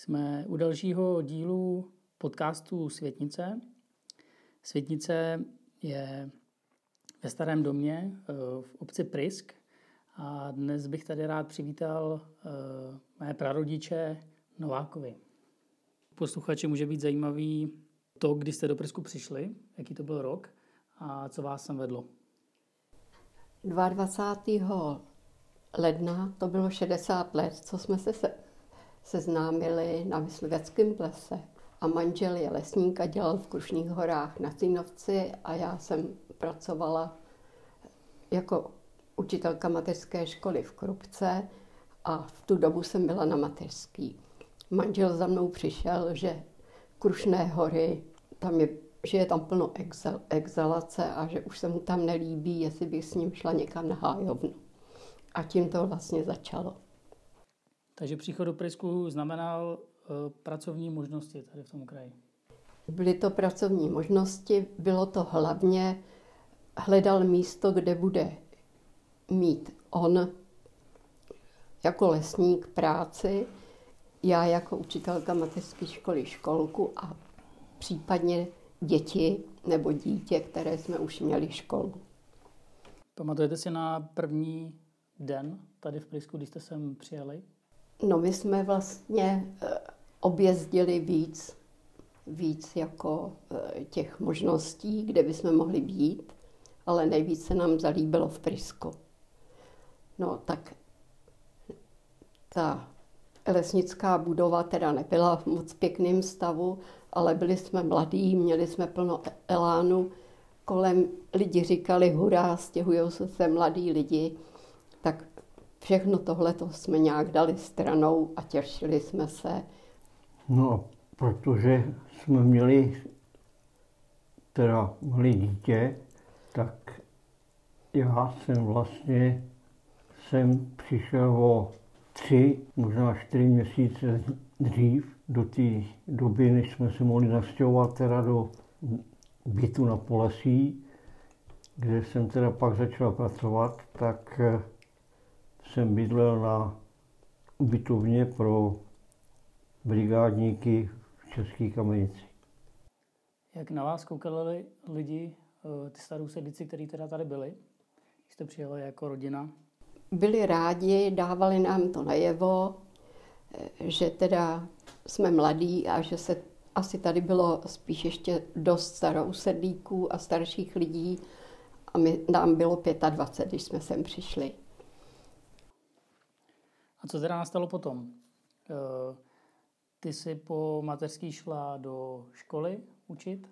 Jsme u dalšího dílu podcastu Světnice. Světnice je ve starém domě eh, v obci Prisk a dnes bych tady rád přivítal eh, mé prarodiče Novákovi. Posluchači může být zajímavý to, kdy jste do Prisku přišli, jaký to byl rok a co vás sem vedlo. 22. ledna to bylo 60 let, co jsme se seznámili na mysliveckém plese. A manžel je lesník a dělal v Krušných horách na Cínovci a já jsem pracovala jako učitelka mateřské školy v Krupce a v tu dobu jsem byla na mateřský. Manžel za mnou přišel, že Krušné hory, tam je, že je tam plno exalace a že už se mu tam nelíbí, jestli bych s ním šla někam na hájovnu. A tím to vlastně začalo. Takže příchod do Prisku znamenal uh, pracovní možnosti tady v tom kraji. Byly to pracovní možnosti, bylo to hlavně, hledal místo, kde bude mít on jako lesník práci, já jako učitelka mateřské školy školku a případně děti nebo dítě, které jsme už měli školu. Pamatujete si na první den tady v Prisku, když jste sem přijeli? No my jsme vlastně eh, objezdili víc, víc jako eh, těch možností, kde bychom mohli být, ale nejvíc se nám zalíbilo v Prisku. No tak ta lesnická budova teda nebyla v moc pěkném stavu, ale byli jsme mladí, měli jsme plno elánu. Kolem lidi říkali, hurá, stěhují se mladí lidi. Všechno tohle to jsme nějak dali stranou a těšili jsme se. No, protože jsme měli teda malé dítě, tak já jsem vlastně jsem přišel o tři, možná čtyři měsíce dřív, do té doby, než jsme se mohli nastěhovat teda do bytu na Polesí, kde jsem teda pak začal pracovat, tak eh, jsem bydlel na ubytovně pro brigádníky v České kamenici. Jak na vás koukali lidi, eh, ty sedíci, kteří teda tady byli, když jste přijeli jako rodina? Byli rádi, dávali nám to najevo, eh, že teda jsme mladí a že se asi tady bylo spíš ještě dost starousedlíků a starších lidí a my, nám bylo 25, když jsme sem přišli. A co teda nastalo potom? Eh, ty jsi po mateřský šla do školy učit?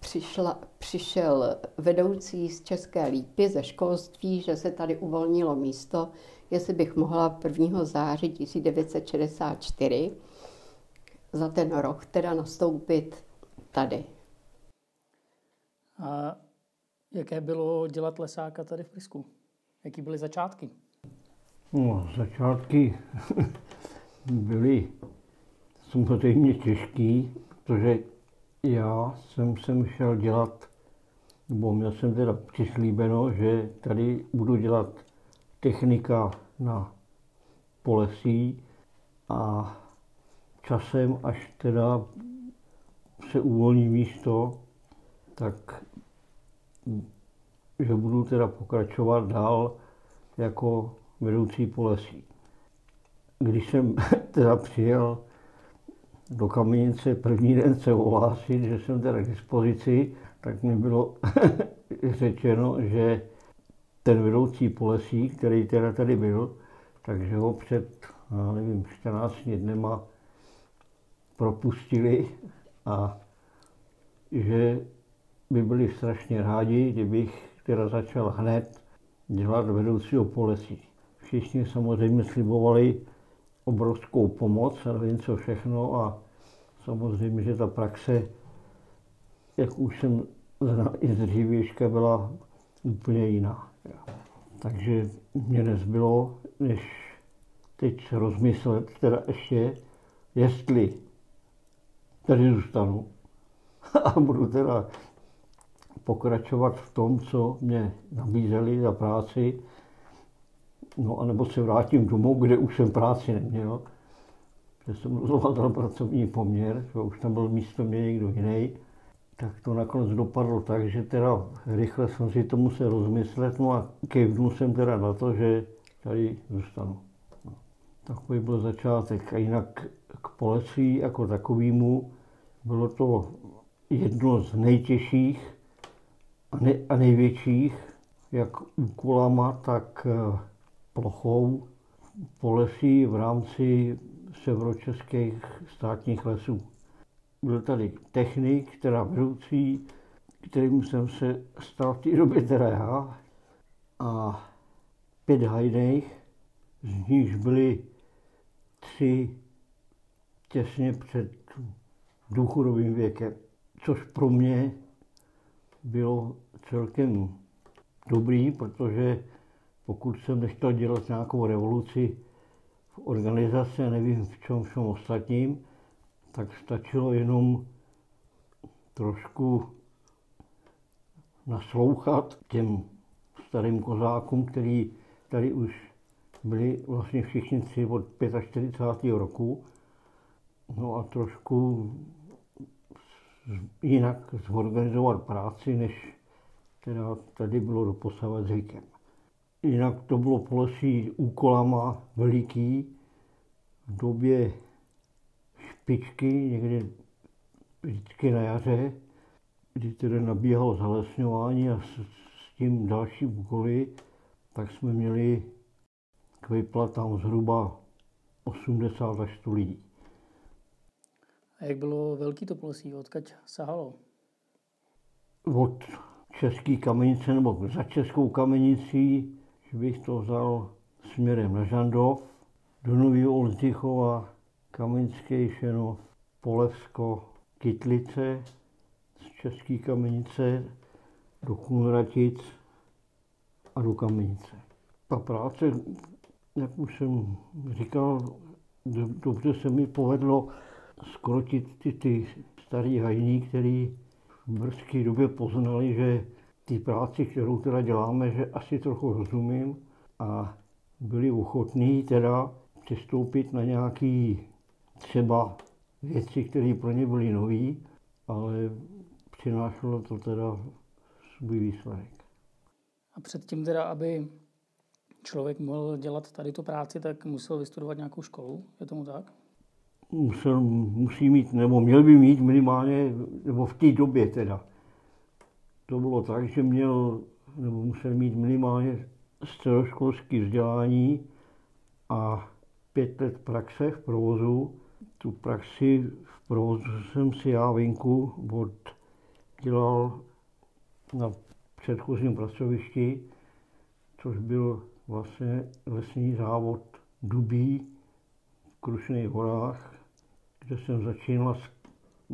Přišla, přišel vedoucí z České lípy ze školství, že se tady uvolnilo místo, jestli bych mohla 1. září 1964 za ten rok teda nastoupit tady. A jaké bylo dělat lesáka tady v Prisku? Jaký byly začátky? No, začátky byly samozřejmě těžký, protože já jsem sem šel dělat, nebo měl jsem teda přislíbeno, že tady budu dělat technika na polesí a časem, až teda se uvolní místo, tak že budu teda pokračovat dál jako vedoucí polesí. Když jsem teda přijel do kamenice první den se ohlásit, že jsem teda k dispozici, tak mi bylo řečeno, že ten vedoucí polesí, který teda tady byl, takže ho před, já nevím, 14 dnema propustili a že by byli strašně rádi, kdybych teda začal hned dělat vedoucího polesí. Všichni samozřejmě slibovali obrovskou pomoc a nevím co všechno a samozřejmě, že ta praxe, jak už jsem znal i z dřívějška, byla úplně jiná. Takže mě nezbylo, než teď rozmyslet teda ještě, jestli tady zůstanu a budu teda pokračovat v tom, co mě nabízeli za práci, no anebo se vrátím domů, kde už jsem práci neměl. že jsem rozhoval pracovní poměr, že už tam byl místo mě někdo jiný, tak to nakonec dopadlo tak, že teda rychle jsem si to musel rozmyslet, no a kejvnul jsem teda na to, že tady zůstanu. No. Takový byl začátek. A jinak k Polesí jako takovému bylo to jedno z nejtěžších a, ne, a největších, jak úkolama, tak plochou polesí v rámci severočeských státních lesů. Byl tady technik, teda vedoucí, kterým jsem se stal v té době teda já, a pět hajných, z nichž byli tři těsně před důchodovým věkem, což pro mě bylo celkem dobrý, protože pokud jsem nechtěl dělat nějakou revoluci v organizaci, nevím v čem všem ostatním, tak stačilo jenom trošku naslouchat těm starým kozákům, který tady už byli vlastně všichni tři od 45. roku. No a trošku jinak zorganizovat práci, než teda tady bylo doposavat zvykem. Jinak to bylo polesí úkolama veliký v době špičky, někdy vždycky na jaře, kdy tedy nabíhalo zalesňování a s, s tím další úkoly, tak jsme měli k vyplatám zhruba 80 až 100 lidí. A jak bylo velký to polesí? Odkud sahalo? Od České kamenice nebo za Českou kamenicí, že bych to vzal směrem na Žandov, do Nového Oldřichova, Kamenský Šenov, Polevsko, Kytlice, z České kamenice do Kunratic a do Kamenice. Ta práce, jak už jsem říkal, dobře se mi povedlo skrotit ty, ty starý hajní, který v brzké době poznali, že ty práci, kterou teda děláme, že asi trochu rozumím a byli ochotní teda přistoupit na nějaký třeba věci, které pro ně byly nové, ale přinášelo to teda svůj výsledek. A předtím teda, aby člověk mohl dělat tady tu práci, tak musel vystudovat nějakou školu, je tomu tak? Musel, musí mít, nebo měl by mít minimálně, nebo v té době teda. To bylo tak, že měl, nebo musel mít minimálně středoškolské vzdělání a pět let praxe v provozu. Tu praxi v provozu jsem si já venku od, dělal na předchozím pracovišti, což byl vlastně lesní závod Dubí v Krušných horách, kde jsem začínal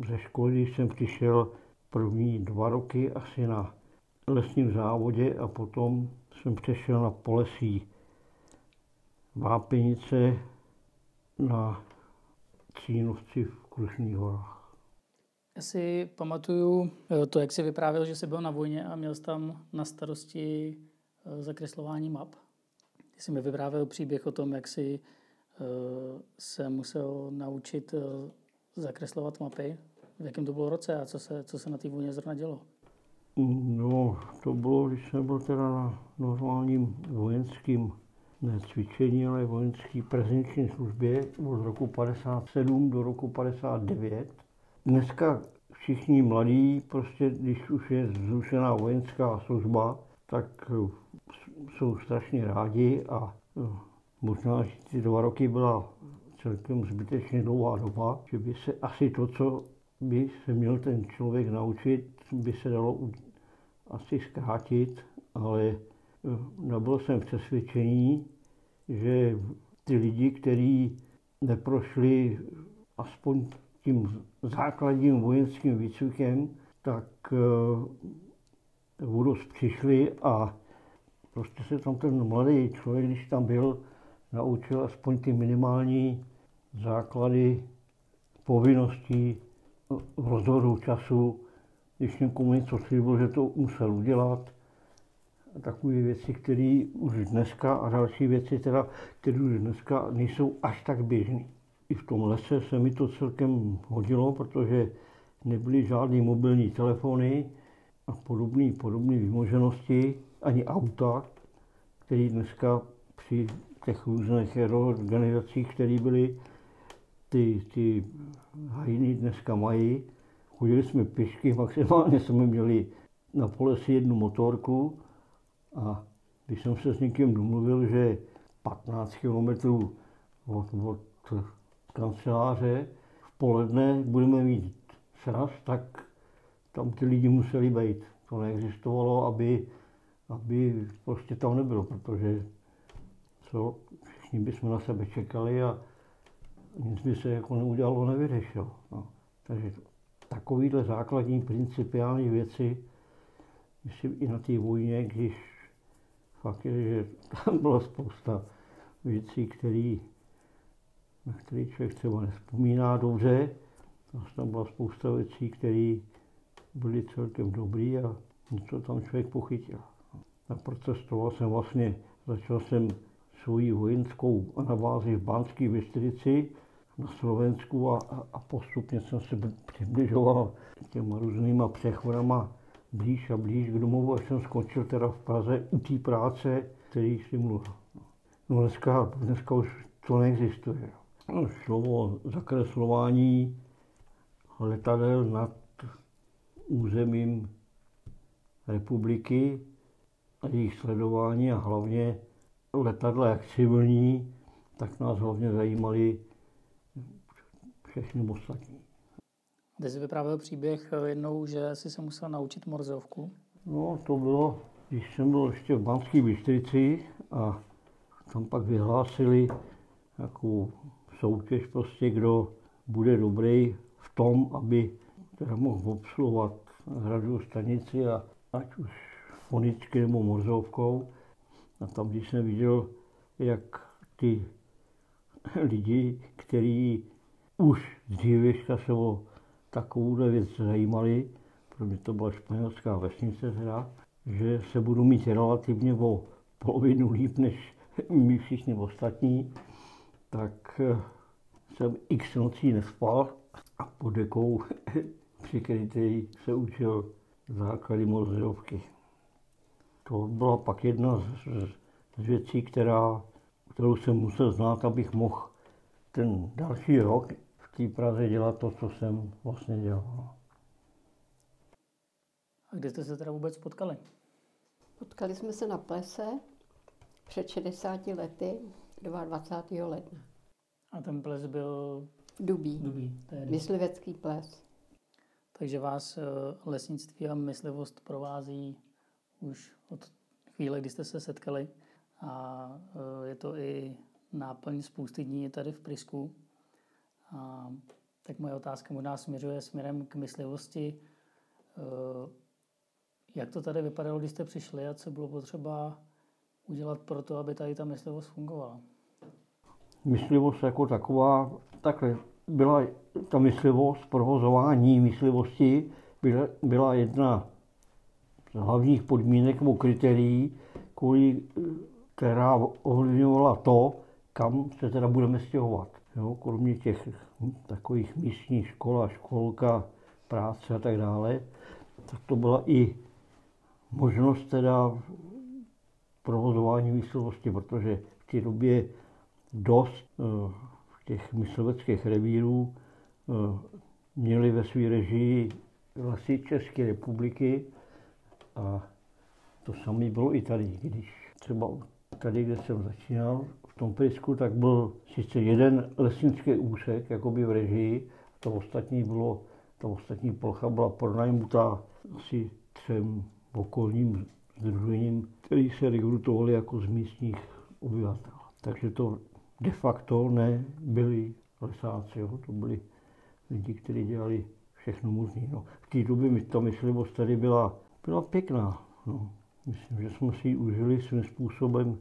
ze školy, když jsem přišel první dva roky asi na lesním závodě a potom jsem přešel na polesí Vápenice na Cínovci v Krušných horách. Já si pamatuju eh, to, jak jsi vyprávěl, že jsi byl na vojně a měl jsi tam na starosti eh, zakreslování map. Ty jsi mi vyprávěl příběh o tom, jak jsi eh, se musel naučit zakreslovat mapy. V jakém to bylo roce a co se, co se na té vojně zrovna dělo? No, to bylo, když jsem byl teda na normálním vojenským ne cvičení, ale vojenské prezenční službě od roku 57 do roku 59. Dneska všichni mladí, prostě když už je zrušená vojenská služba, tak eh, jsou strašně rádi a eh, možná, že ty dva roky byla celkem zbytečně dlouhá doba, že by se asi to, co by se měl ten člověk naučit, by se dalo asi zkrátit, ale eh, nabyl jsem přesvědčení, že ty lidi, kteří neprošli aspoň tím základním vojenským výcvikem, tak eh, přišli a prostě se tam ten mladý člověk, když tam byl, naučil aspoň ty minimální základy povinností v rozhodu času, když někomu něco slíbil, že to musel udělat. Takové věci, které už dneska a další věci, teda, které už dneska nejsou až tak běžné. i v tom lese se mi to celkem hodilo, protože nebyly žádné mobilní telefony a podobné podobné vymoženosti, ani auta, které dneska při těch různých organizacích, které byly ty, ty hajiny dneska mají. Chodili jsme pěšky, maximálně jsme měli na polesi jednu motorku a když jsem se s někým domluvil, že 15 km od, od kanceláře v poledne budeme mít sraz, tak tam ty lidi museli být. To neexistovalo, aby, aby prostě tam nebylo, protože co, všichni bychom na sebe čekali a nic by se jako neudělalo, nevyřešilo. No. Takže takovýhle základní principiální věci, myslím i na té vojně, když fakt je, že tam byla spousta věcí, který, na které člověk třeba nespomíná dobře, tam byla spousta věcí, které byly celkem dobrý a něco tam člověk pochytil. A procestoval jsem vlastně, začal jsem svoji vojenskou anabázi v Banské Bystrici na Slovensku a, a, postupně jsem se přibližoval těma různýma přechodama blíž a blíž k domovu, až jsem skončil teda v Praze u té práce, který si mluvil. No dneska, dneska už to neexistuje. No, šlo o zakreslování letadel nad územím republiky a jejich sledování a hlavně letadla jak civilní, tak nás hlavně zajímaly všechny ostatní. Ty jsi vyprávěl příběh jednou, že jsi se musel naučit morzovku. No, to bylo, když jsem byl ještě v Banské Bystrici a tam pak vyhlásili takovou soutěž prostě, kdo bude dobrý v tom, aby teda mohl obsluhovat hradu stanici a ať už fonicky nebo morzovkou. A tam, když jsem viděl, jak ty lidi, kteří už dřívěžka se o takovouhle věc zajímali, pro mě to byla španělská vesnice teda, že se budu mít relativně o polovinu líp než my všichni ostatní, tak eh, jsem x nocí nespal a pod dekou přikrytý se učil základy morzovky. To byla pak jedna z, z věcí, která, kterou jsem musel znát, abych mohl ten další rok té Praze dělat to, co jsem vlastně dělal. A kde jste se teda vůbec potkali? Potkali jsme se na plese před 60 lety, 22. ledna. A ten ples byl... Dubí. Dubí. Myslivecký ples. Takže vás eh, lesnictví a myslivost provází už od chvíle, kdy jste se setkali. A eh, je to i náplň spousty dní tady v Prisku. A tak moje otázka možná směřuje směrem k myslivosti. Eh, jak to tady vypadalo, když jste přišli a co bylo potřeba udělat pro to, aby tady ta myslivost fungovala? Myslivost jako taková, takhle, byla ta myslivost, provozování myslivosti byla, byla jedna z hlavních podmínek nebo kritérií, kvůli, která ovlivňovala to, kam se teda budeme stěhovat. Jo, kromě těch takových místních škol a školka, práce a tak dále, tak to byla i možnost teda provozování myslivosti, protože v té době dost eh, těch mysliveckých revírů eh, měli ve své režii lesy České republiky a to samé bylo i tady, když třeba tady, kde jsem začínal, v tom Prisku, tak byl sice jeden lesnický úsek, jakoby v režii, to ostatní bylo, ta ostatní plocha byla pronajmutá asi třem okolním združením, který se rekrutovali jako z místních obyvatel. Takže to de facto nebyli lesáci, jo? to byli lidi, kteří dělali všechno možné. No. V té době mi ta myslivost tady byla, byla pěkná. No. Myslím, že jsme si ji užili svým způsobem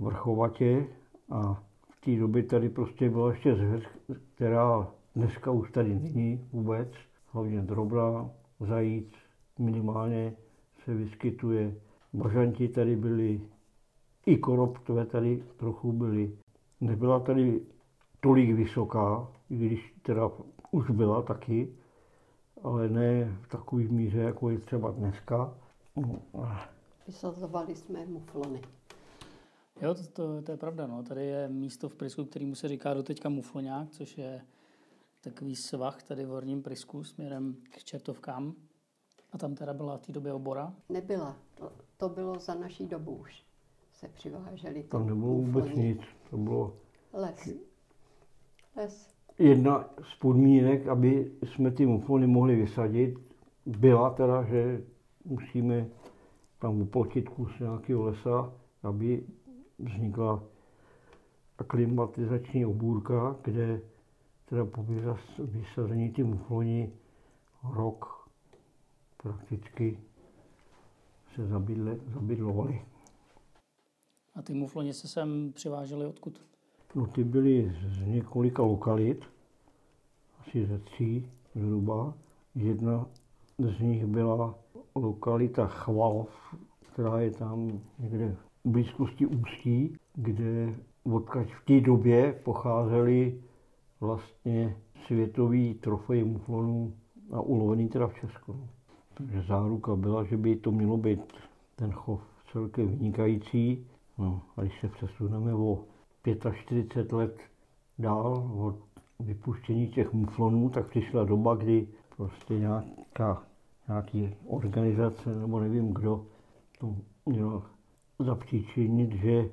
vrchovatě a v té době tady prostě byla ještě zvěř, která dneska už tady není vůbec, hlavně drobná, zajíc, minimálně se vyskytuje. Bažanti tady byli, i koroptové tady trochu byli. Nebyla tady tolik vysoká, i když teda už byla taky, ale ne v takové míře, jako je třeba dneska. Vysazovali jsme muflony. Jo, to, to, to je pravda. No. Tady je místo v Prisku, kterému se říká doteďka Mufloňák, což je takový svah tady v Horním Prisku směrem k Čertovkám. A tam teda byla v té době obora? Nebyla. To, to bylo za naší dobu už. Se přiváželi. Tam nebylo vůbec nic. To bylo... Les. Les. Jedna z podmínek, aby jsme ty muflony mohli vysadit, byla teda, že musíme tam uplotit kus nějakého lesa, aby vznikla aklimatizační obůrka, kde teda po vysazení ty mufloni rok prakticky se zabydle, zabydlovali. A ty mufloni se sem přivážely odkud? No ty byly z několika lokalit, asi ze tří zhruba. Jedna z nich byla lokalita Chvalov, která je tam někde blízkosti Ústí, kde odkaď v té době pocházely vlastně světový trofej muflonů a ulovený teda v Česku. Takže záruka byla, že by to mělo být ten chov celkem vynikající. No, a když se přesuneme o 45 let dál od vypuštění těch muflonů, tak přišla doba, kdy prostě nějaká, nějaký organizace nebo nevím kdo to měl zapříčinit, že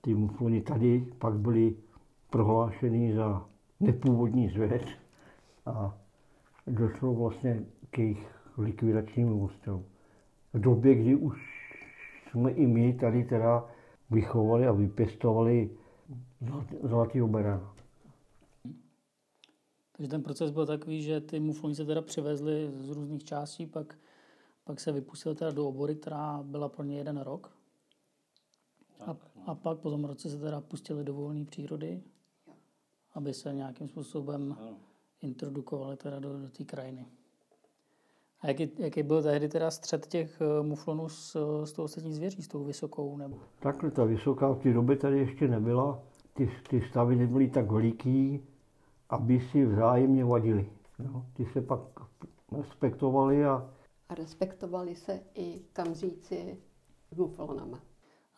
ty muflony tady pak byly prohlášeny za nepůvodní zvěř a došlo vlastně k jejich likvidačnímu ústavu. V době, kdy už jsme i my tady teda vychovali a vypěstovali zlatý berana. Takže ten proces byl takový, že ty muflony se teda přivezly z různých částí, pak, pak se vypustili teda do obory, která byla pro ně jeden rok. A, a pak po tom roce se teda pustili do volné přírody, aby se nějakým způsobem introdukovali teda do, do té krajiny. A jaký, jaký byl tehdy teda střed těch eh, muflonů s, s tou ostatní zvěří, s tou vysokou? Nebo? Takhle ta vysoká v té době tady ještě nebyla. Ty, ty stavy nebyly tak veliký, aby si vzájemně vadili. No, ty se pak respektovali a... A respektovali se i kamříci s muflonama.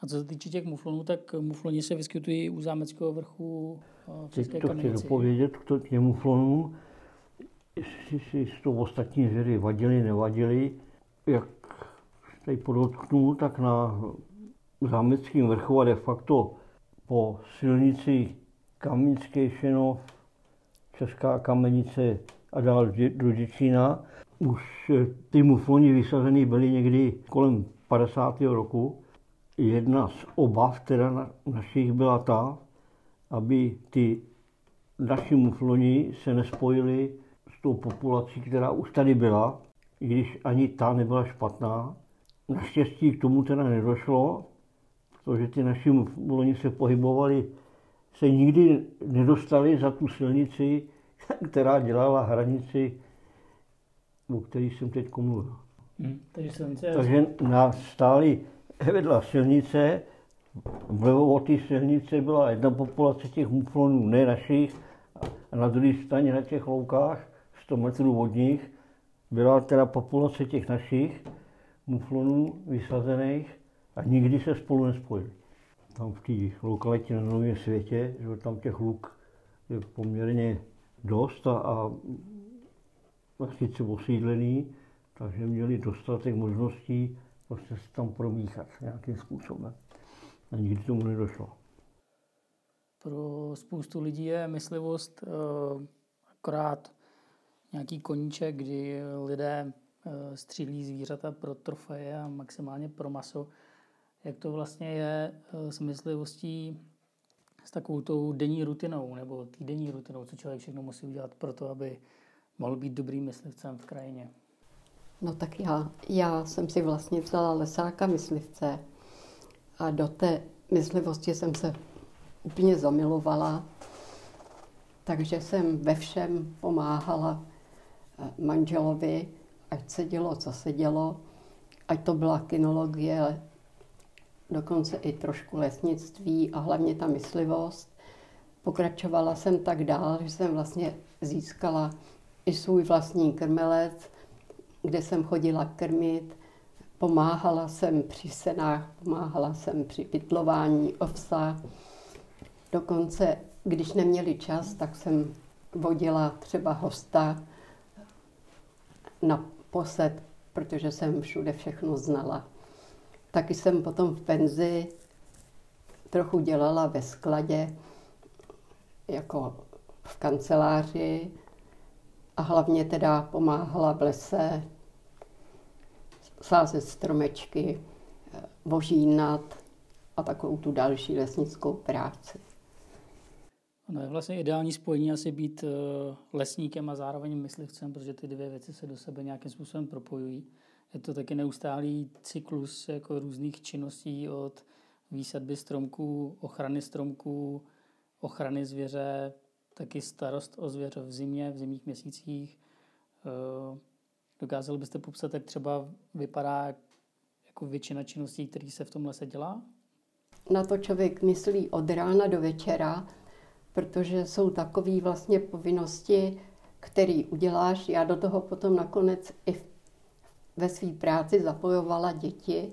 A co se týče těch muflonů, tak mufloni se vyskytují u zámeckého vrchu eh, v České Teď to chci dopovědět k těm muflonům jestli si z toho ostatní zvěry vadili, nevadili. Jak tady podotknu, tak na zámeckém vrchu a de facto po silnici Kamenické Šenov, Česká kamenice a dál do Děčína, už ty mufloni vysazeny byly někdy kolem 50. roku. Jedna z obav teda na, našich byla ta, aby ty naši mufloni se nespojili tou populací, která už tady byla, i když ani ta nebyla špatná. Naštěstí k tomu teda nedošlo, protože ty naši loni se pohybovali, se nikdy nedostali za tu silnici, která dělala hranici, o který jsem teď mluvil. Hmm, takže, takže nás stály vedla silnice, vlevo od té silnice byla jedna populace těch muflonů, ne našich, a na druhé straně na těch loukách 100 metrů od nich byla teda populace těch našich muflonů vysazených a nikdy se spolu nespojili. Tam v té lokalitě na Novém světě, že tam těch luk je poměrně dost a, a sice osídlený, takže měli dostatek možností prostě se tam promíchat nějakým způsobem. A nikdy tomu nedošlo. Pro spoustu lidí je myslivost uh, akorát nějaký koníček, kdy lidé eh, střílí zvířata pro trofeje a maximálně pro maso. Jak to vlastně je eh, s myslivostí s takovou tou denní rutinou nebo týdenní rutinou, co člověk všechno musí udělat pro to, aby mohl být dobrým myslivcem v krajině? No tak já, já jsem si vlastně vzala lesáka myslivce a do té myslivosti jsem se úplně zamilovala, takže jsem ve všem pomáhala manželovi, ať se dělo, co se dělo, ať to byla kinologie, dokonce i trošku lesnictví a hlavně ta myslivost. pokračovala jsem tak dál, že jsem vlastně získala i svůj vlastní krmelec, kde jsem chodila krmit. Pomáhala jsem při senách, pomáhala jsem při pytlování ovsa. Dokonce, když neměli čas, tak jsem vodila třeba hosta na posed, protože jsem všude všechno znala. Taky jsem potom v penzi trochu dělala ve skladě, jako v kanceláři a hlavně teda pomáhala v lese sázet stromečky, vožínat a takovou tu další lesnickou práci. No je vlastně ideální spojení asi být eh, lesníkem a zároveň myslivcem, protože ty dvě věci se do sebe nějakým způsobem propojují. Je to taky neustálý cyklus jako různých činností od výsadby stromků, ochrany stromků, ochrany zvěře, taky starost o zvěř v zimě, v zimních měsících. Eh, dokázali byste popsat, jak třeba vypadá jako většina činností, které se v tom lese dělá? Na to člověk myslí od rána do večera, protože jsou takové vlastně povinnosti, které uděláš. Já do toho potom nakonec i ve své práci zapojovala děti,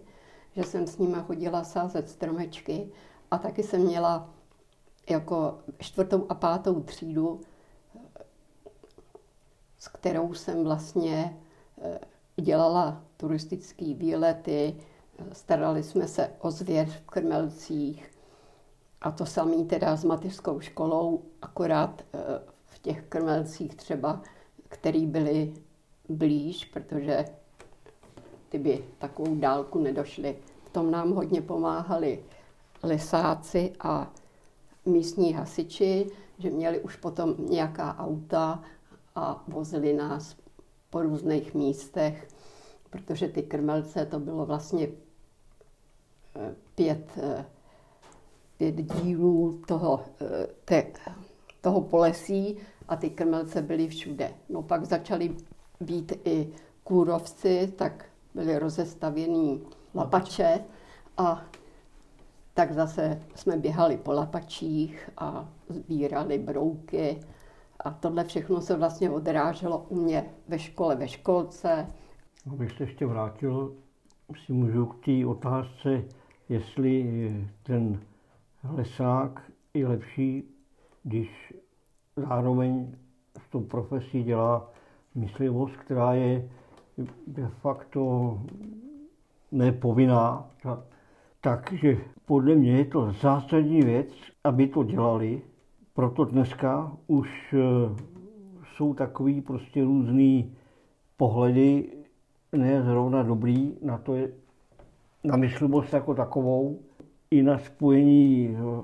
že jsem s nimi chodila sázet stromečky a taky jsem měla jako čtvrtou a pátou třídu, s kterou jsem vlastně eh, dělala turistické výlety, starali jsme se o zvěř v Krmelcích a to samý teda s mateřskou školou, akorát eh, v těch Krmelcích třeba, který byly blíž, protože ty by takovou dálku nedošly. V tom nám hodně pomáhali lesáci a místní hasiči, že měli už potom nějaká auta a vozili nás po různých místech, protože ty krmelce to bylo vlastně eh, pět, eh, pět dílů toho, eh, te, toho polesí a ty krmelce byly všude. No pak začaly být i kůrovci, tak byly rozestavěný lapače a tak zase jsme běhali po lapačích a sbírali brouky. A tohle všechno se vlastně odráželo u mě ve škole, ve školce. Abych se ještě vrátil, si můžu k té otázce, jestli ten lesák je lepší, když zároveň s tou profesí dělá myslivost, která je de facto nepovinná. Takže podle mě je to zásadní věc, aby to dělali. Proto dneska už eh, jsou takový prostě různý pohledy, ne zrovna dobrý, na to je, na myslivost jako takovou, i na spojení eh,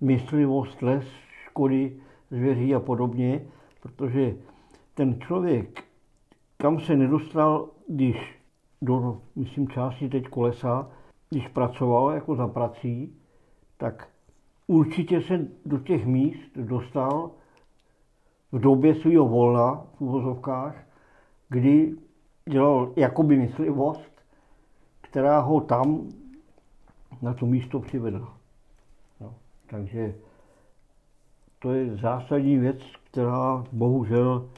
myslivost, les, škody, zvěří a podobně, protože ten člověk, kam se nedostal, když do, myslím, části teď kolesa, když pracoval jako za prací, tak určitě se do těch míst dostal v době svého volna v úvozovkách, kdy dělal jakoby myslivost, která ho tam na to místo přivedla. No, takže to je zásadní věc, která bohužel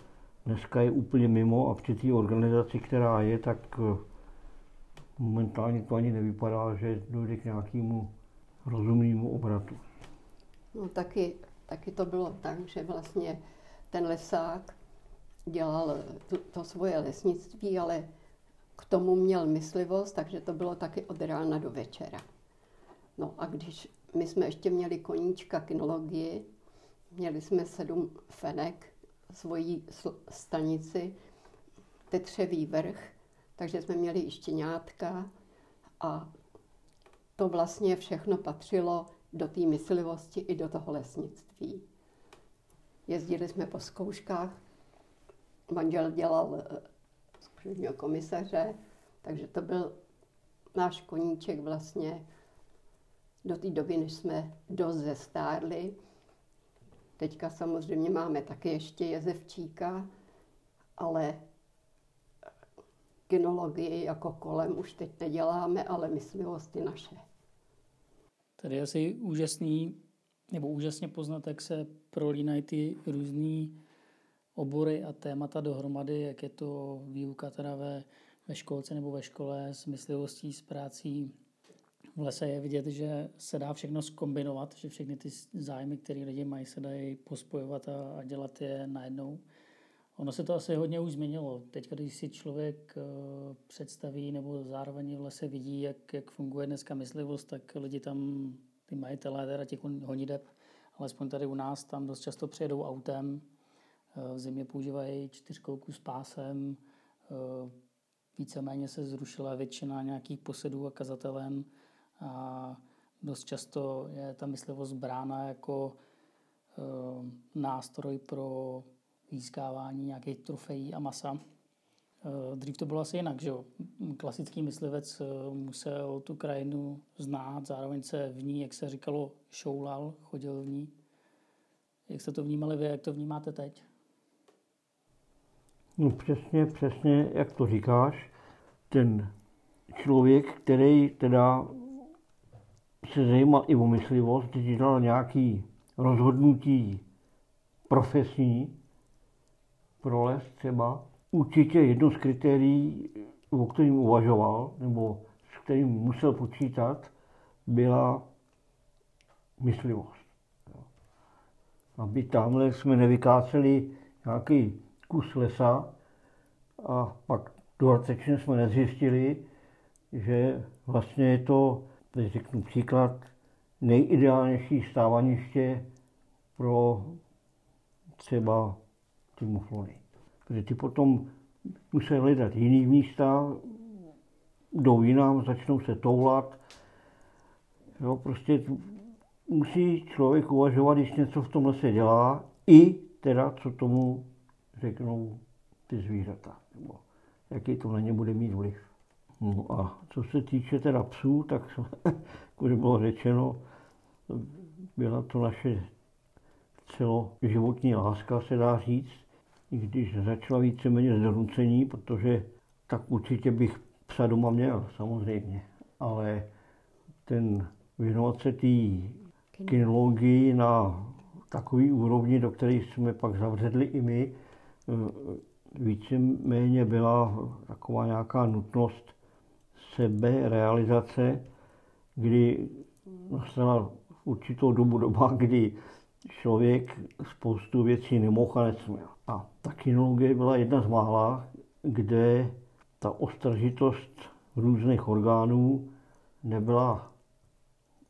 dneska je úplně mimo a při té organizaci, která je, tak momentálně to ani nevypadá, že dojde k nějakému rozumnému obratu. No taky, taky to bylo tak, že vlastně ten lesák dělal to, to svoje lesnictví, ale k tomu měl myslivost, takže to bylo taky od rána do večera. No a když my jsme ještě měli koníčka kinologii, měli jsme sedm fenek, svoji stanici, Tetřevý vrch, takže jsme měli i štěňátka a to vlastně všechno patřilo do té myslivosti i do toho lesnictví. Jezdili jsme po zkouškách, manžel dělal eh, zkušebního komisaře, takže to byl náš koníček vlastně do té doby, než jsme dost zestárli. Teďka samozřejmě máme taky ještě jezevčíka, ale kinologii jako kolem už teď neděláme, ale myslivost je naše. Tady je asi úžasný nebo úžasně poznat, jak se prolínají ty různé obory a témata dohromady, jak je to výuka teda ve, ve školce nebo ve škole s myslivostí, s prácí v lese je vidět, že se dá všechno skombinovat, že všechny ty zájmy, které lidi mají, se dají pospojovat a, a dělat je najednou. Ono se to asi hodně už změnilo. Teď, když si člověk uh, představí nebo zároveň v lese vidí, jak, jak funguje dneska myslivost, tak lidi tam, ty majitelé teda těch honideb, alespoň tady u nás, tam dost často přijedou autem, uh, v zimě používají čtyřkolku s pásem, uh, víceméně se zrušila většina nějakých posedů a kazatelen a dost často je ta myslivost brána jako nástroj pro získávání nějakých trofejí a masa. Eh, dřív to bylo asi jinak, že jo? Klasický myslivec eh, musel tu krajinu znát, zároveň se v ní, jak se říkalo, šoulal, chodil v ní. Jak jste to vnímali vy, jak to vnímáte teď? No přesně, přesně, jak to říkáš. Ten člověk, který teda se zajímal i o myslivost, když dělal nějaký rozhodnutí profesní, pro les třeba, určitě jedno z kritérií, o kterým uvažoval, nebo s kterým musel počítat, byla myslivost. Aby tamhle jsme nevykáceli nějaký kus lesa a pak dodatečně jsme nezjistili, že vlastně je to, teď řeknu příklad, nejideálnější stávaniště pro třeba ty muflony. Protože ty potom musí hledat jiný místa, jdou jinam, začnou se toulat. Jo, prostě musí člověk uvažovat, když něco v tomhle se dělá, i teda, co tomu řeknou ty zvířata, nebo jaký to na ně bude mít vliv. No a co se týče teda psů, tak jak už bylo řečeno, byla to naše celoživotní láska, se dá říct i když začala víceméně zrucení, protože tak určitě bych psa doma měl, samozřejmě. Ale ten věnovat se té kinologii na takový úrovni, do které jsme pak zavředli i my, víceméně byla taková nějaká nutnost sebe realizace, kdy nastala určitou dobu doba, kdy člověk spoustu věcí nemohl a nesměl. A ta kinologie byla jedna z mála, kde ta ostražitost různých orgánů nebyla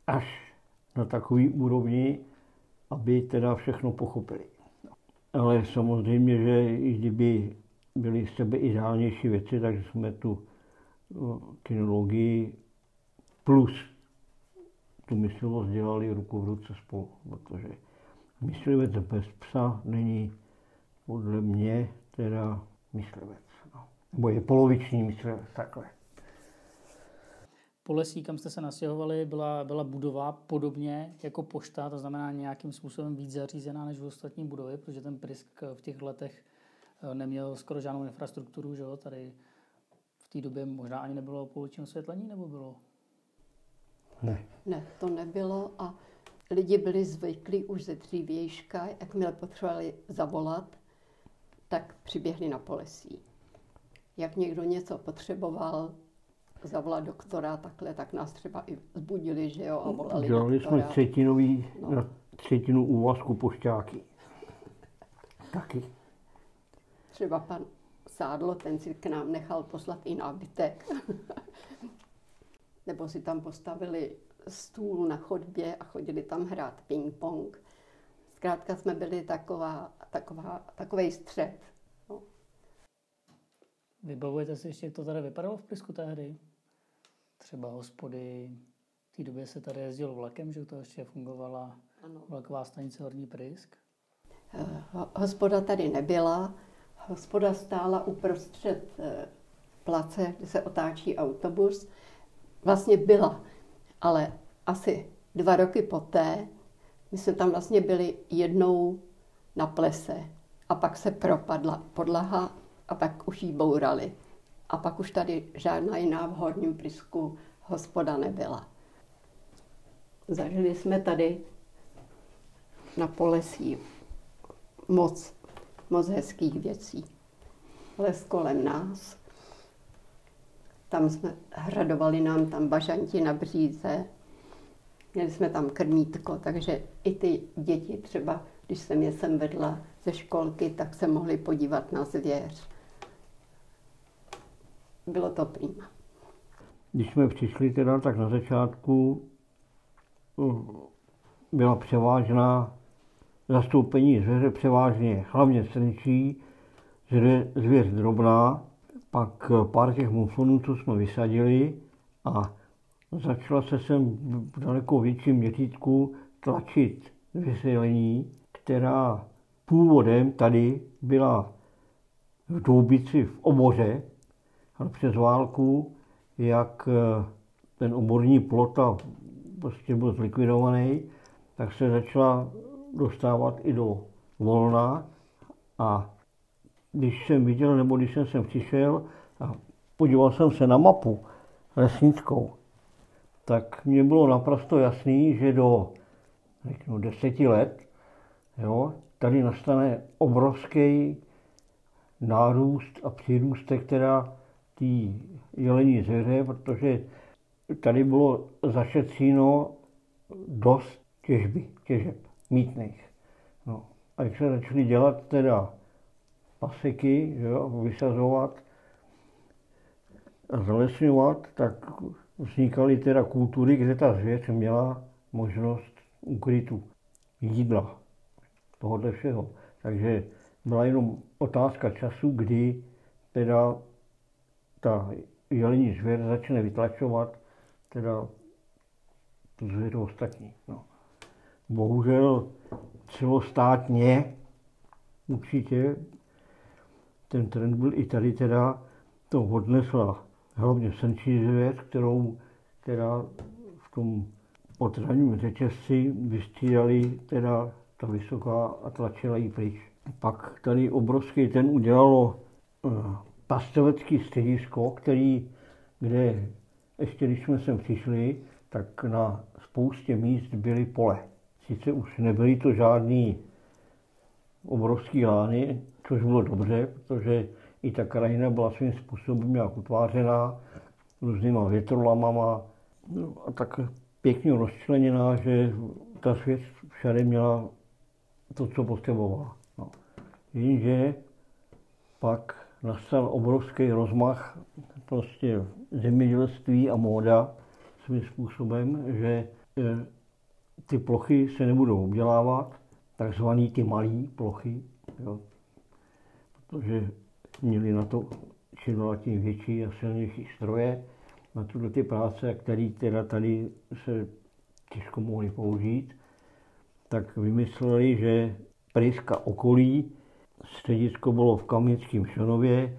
až na takový úrovni, aby teda všechno pochopili. Ale samozřejmě, že i kdyby byly sebe ideálnější věci, tak jsme tu kinologii plus tu myslivost dělali ruku v ruce spolu, protože myslivec bez psa není podle mě teda myslivec. No. Nebo je poloviční myslivec, takhle. Polesí, kam jste se nastěhovali, byla, byla budova podobně jako pošta, to znamená nějakým způsobem víc zařízená než v ostatní budovy, protože ten Prisk v těch letech eh, neměl skoro žádnou infrastrukturu, že jo? tady v té době možná ani nebylo pouliční osvětlení, nebo bylo? Ne. Ne, to nebylo a lidi byli zvyklí už ze dřívějška, jakmile potřebovali zavolat, tak přiběhli na polesí. Jak někdo něco potřeboval, zavolat doktora takhle, tak nás třeba i zbudili, že jo, a volali Dělali doktora. jsme třetinový, no. na třetinu úvazku pošťáky. Taky. Třeba pan Sádlo, ten si k nám nechal poslat i nábytek. Nebo si tam postavili stůl na chodbě a chodili tam hrát ping-pong. Zkrátka jsme byli taková, taková, takový střed. No. Vybavujete si ještě, jak to tady vypadalo v Prisku tehdy? Třeba hospody, v té době se tady jezdilo vlakem, že to ještě fungovala Ano. vlaková stanice Horní Prisk. Eh, Hospoda tady nebyla. Hospoda stála uprostřed eh, place, kde se otáčí autobus. Vlastně byla, ale asi dva roky poté, my jsme tam vlastně byli jednou na plese a pak se propadla podlaha a pak už ji bourali. A pak už tady žádná jiná v Horním Prisku hospoda nebyla. Zažili jsme tady na Polesí moc, moc hezkých věcí. Les kolem nás. Tam jsme hradovali nám tam bažanti na bříze. Měli jsme tam krmítko, takže i ty děti třeba, když jsem je sem vedla ze školky, tak se mohli podívat na zvěř. Bylo to prima. Když jsme přišli teda, tak na začátku uh, byla převážná zastoupení zvěře převážně, hlavně srnčí, zvěř drobná, pak pár těch muflonů, co jsme vysadili a začala se sem v daleko větším měřítku tlačit vyselení, která původem tady byla v Doubici v oboře, ale přes válku, jak eh, ten oborní plota prostě byl zlikvidovaný, tak se začala dostávat i do volna. A když jsem viděl, nebo když jsem sem přišel a podíval jsem se na mapu lesnickou, tak mně bylo naprosto jasný, že do řeknu, deseti let jo, tady nastane obrovský nárůst a přírůstek teda té jelení zvěře, protože tady bylo zašetříno dost těžby, těžeb mítných. No. A jak se začaly dělat teda paseky, jo, vysazovat a zalesňovat, tak vznikaly teda kultury, kde ta zvěř měla možnost ukrytu jídla, tohohle všeho. Takže byla jenom otázka času, kdy teda ta jelení zvěř začne vytlačovat teda tu zvěř ostatní. No. Bohužel celostátně určitě ten trend byl i tady teda, to odnesla hlavně srnčí zvěř, kterou teda v tom potravním řetězci vystřídali teda ta vysoká a tlačila ji pryč. Pak tady obrovský ten udělalo uh, pastovecký středisko, který, kde ještě když jsme sem přišli, tak na spoustě míst byly pole. Sice už nebyly to žádný obrovský lány, což bylo dobře, protože i ta krajina byla svým způsobem nějak utvářená různýma větrolamama no, a tak pěkně rozčleněná, že ta svět všade měla to, co potřebovala. No. Jenže pak nastal obrovský rozmach prostě zemědělství a móda svým způsobem, že e, ty plochy se nebudou obdělávat, takzvané ty malé plochy, jo, protože měli na to čím dál tím větší a silnější stroje na tuto ty práce, které teda tady se těžko mohly použít, tak vymysleli, že Pryska okolí, středisko bylo v Kamnickém Šonově,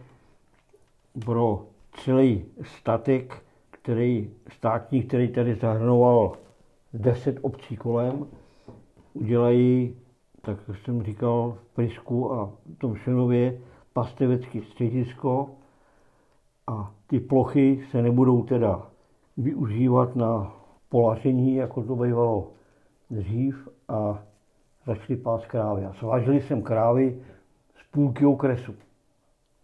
pro celý statek, který, státní, který tady zahrnoval 10 obcí kolem, udělají, tak jak jsem říkal, v Prisku a v tom Šenově pastevecké středisko a ty plochy se nebudou teda využívat na polaření, jako to bývalo dřív a začali pás krávy. A svážili jsem krávy z půlky okresu.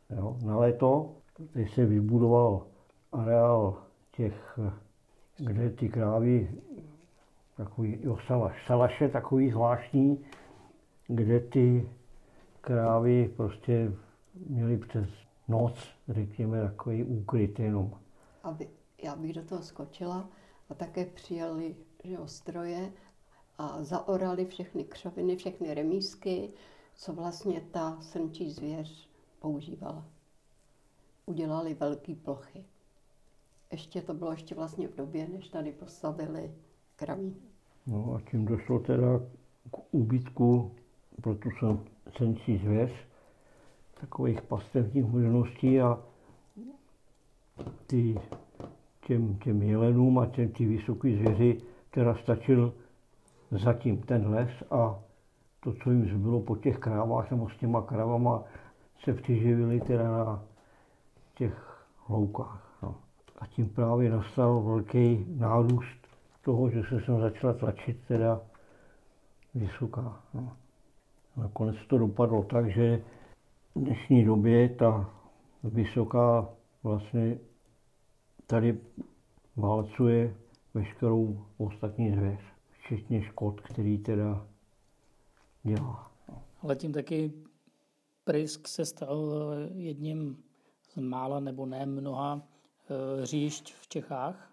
Jo, na léto, když se vybudoval areál těch, kde ty krávy, takový jo, salaš, salaše takový zvláštní, kde ty krávy prostě měli přes noc, řekněme, takový úkryt jenom. Aby, já bych do toho skočila a také přijali že jo, stroje a zaorali všechny křoviny, všechny remísky, co vlastně ta srnčí zvěř používala. Udělali velké plochy. Ještě to bylo ještě vlastně v době, než tady postavili kraví. No a tím došlo teda k úbytku pro tu srnčí zvěř, takových pastevních možností a ty, těm, těm jelenům a těm ty vysoké zvěři teda stačil zatím ten les a to, co jim zbylo po těch krávách nebo s těma krávama, se přiživili teda na těch hloukách. No. A tím právě nastal velký nárůst toho, že se sem začala tlačit teda vysoká. No. Nakonec to dopadlo tak, že v dnešní době ta vysoká vlastně tady válcuje veškerou ostatní zvěř, včetně škod, který teda dělá. Ale tím taky Prisk se stal jedním z mála nebo ne mnoha eh, říšť v Čechách,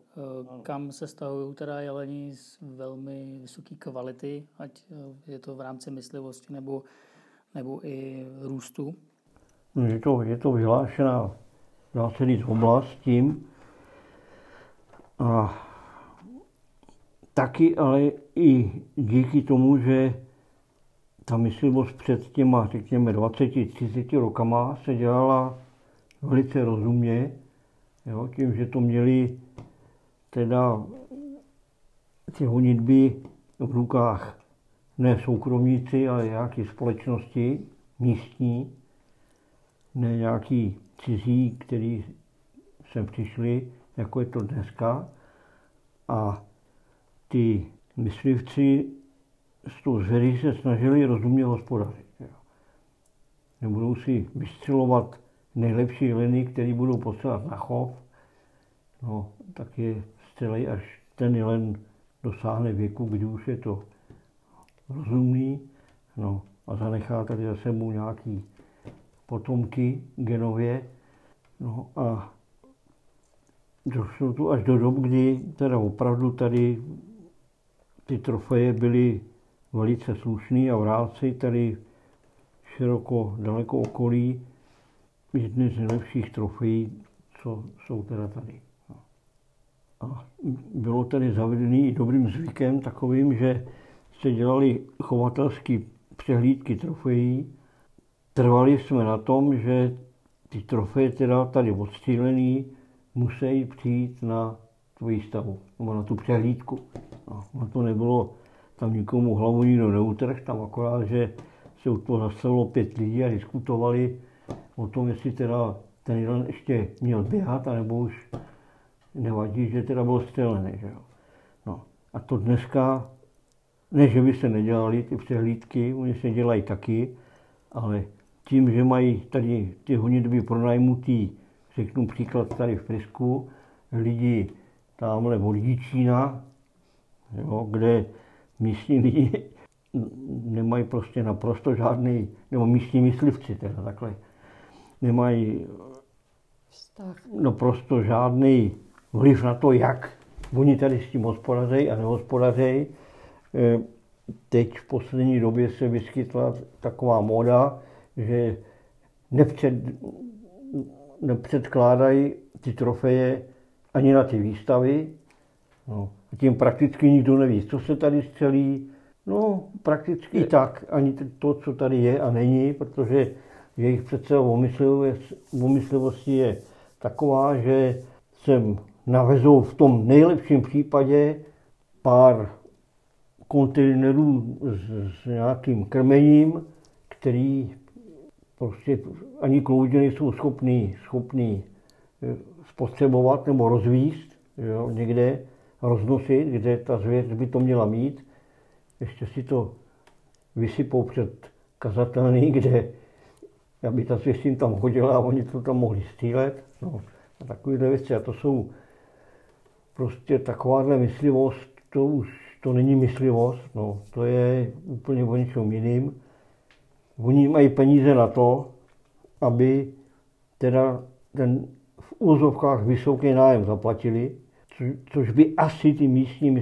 eh, kam se stahují teda jelení z velmi vysoké kvality, ať eh, je to v rámci myslivosti nebo, nebo i růstu. No, je, to, je to vyhlášená, dá se říct, oblast tím, a taky ale i díky tomu, že ta myslivost před těma, řekněme, 20-30 rokama se dělala velice rozumně, jo, tím, že to měli teda ty honitby v rukách ne soukromníci, ale nějaké společnosti místní, ne nějaký cizí, který sem přišli, jako je to dneska. A ty myslivci s tou zvěří se snažili rozumně hospodařit. Nebudou si vystřelovat nejlepší liny, které budou posílat na chov, no, tak je střelej, až ten jelen dosáhne věku, kdy už je to rozumný, no, a zanechá tady za sebou nějaký potomky genově, no a došlo tu až do dob, kdy teda opravdu tady ty trofeje byly velice slušný a vrálci tady široko, daleko okolí jedny z nejlepších trofejí, co jsou teda tady. A bylo tady zavedený dobrým zvykem takovým, že se dělali chovatelské přehlídky trofejí. Trvali jsme na tom, že ty trofeje teda tady odstřílený musí přijít na tu výstavu, nebo na tu přehlídku. No, to nebylo, tam nikomu hlavu nikdo neutrh, tam akorát, že se u toho zastavilo pět lidí a diskutovali o tom, jestli teda ten jeden ještě měl běhat, anebo už nevadí, že teda byl střelený. Že jo. No. A to dneska, ne, že by se nedělali ty přehlídky, oni se dělají taky, ale tím, že mají tady ty honitby pronajmutý Řeknu příklad tady v Prisku, lidi tamhle od Jíčína, jo, kde místní lidi nemají prostě naprosto žádný, nebo místní myslivci teda takhle, nemají Vztah. naprosto žádný vliv na to, jak oni tady s tím hospodařejí a nehospodařejí. Eh, teď v poslední době se vyskytla taková moda, že nepřed, nepředkládají ty trofeje ani na ty výstavy. No, tím prakticky nikdo neví, co se tady střelí. No, prakticky je. tak, ani to, co tady je a není, protože jejich přece omyslivosti je taková, že sem navezou v tom nejlepším případě pár kontejnerů s, s nějakým krmením, který prostě ani kloudi nejsou schopný, schopný eh, spotřebovat nebo rozvíst jo, někde, roznosit, kde ta zvěř by to měla mít. Ještě si to vysypou před kazatelný, kde aby ta zvěř jim tam hodila a oni to tam mohli střílet. No, a takovéhle věci. A to jsou prostě takováhle myslivost, to už to není myslivost, no, to je úplně o něčem jiným. Oni mají peníze na to, aby teda ten v úzovkách vysoký nájem zaplatili, což by asi ty místní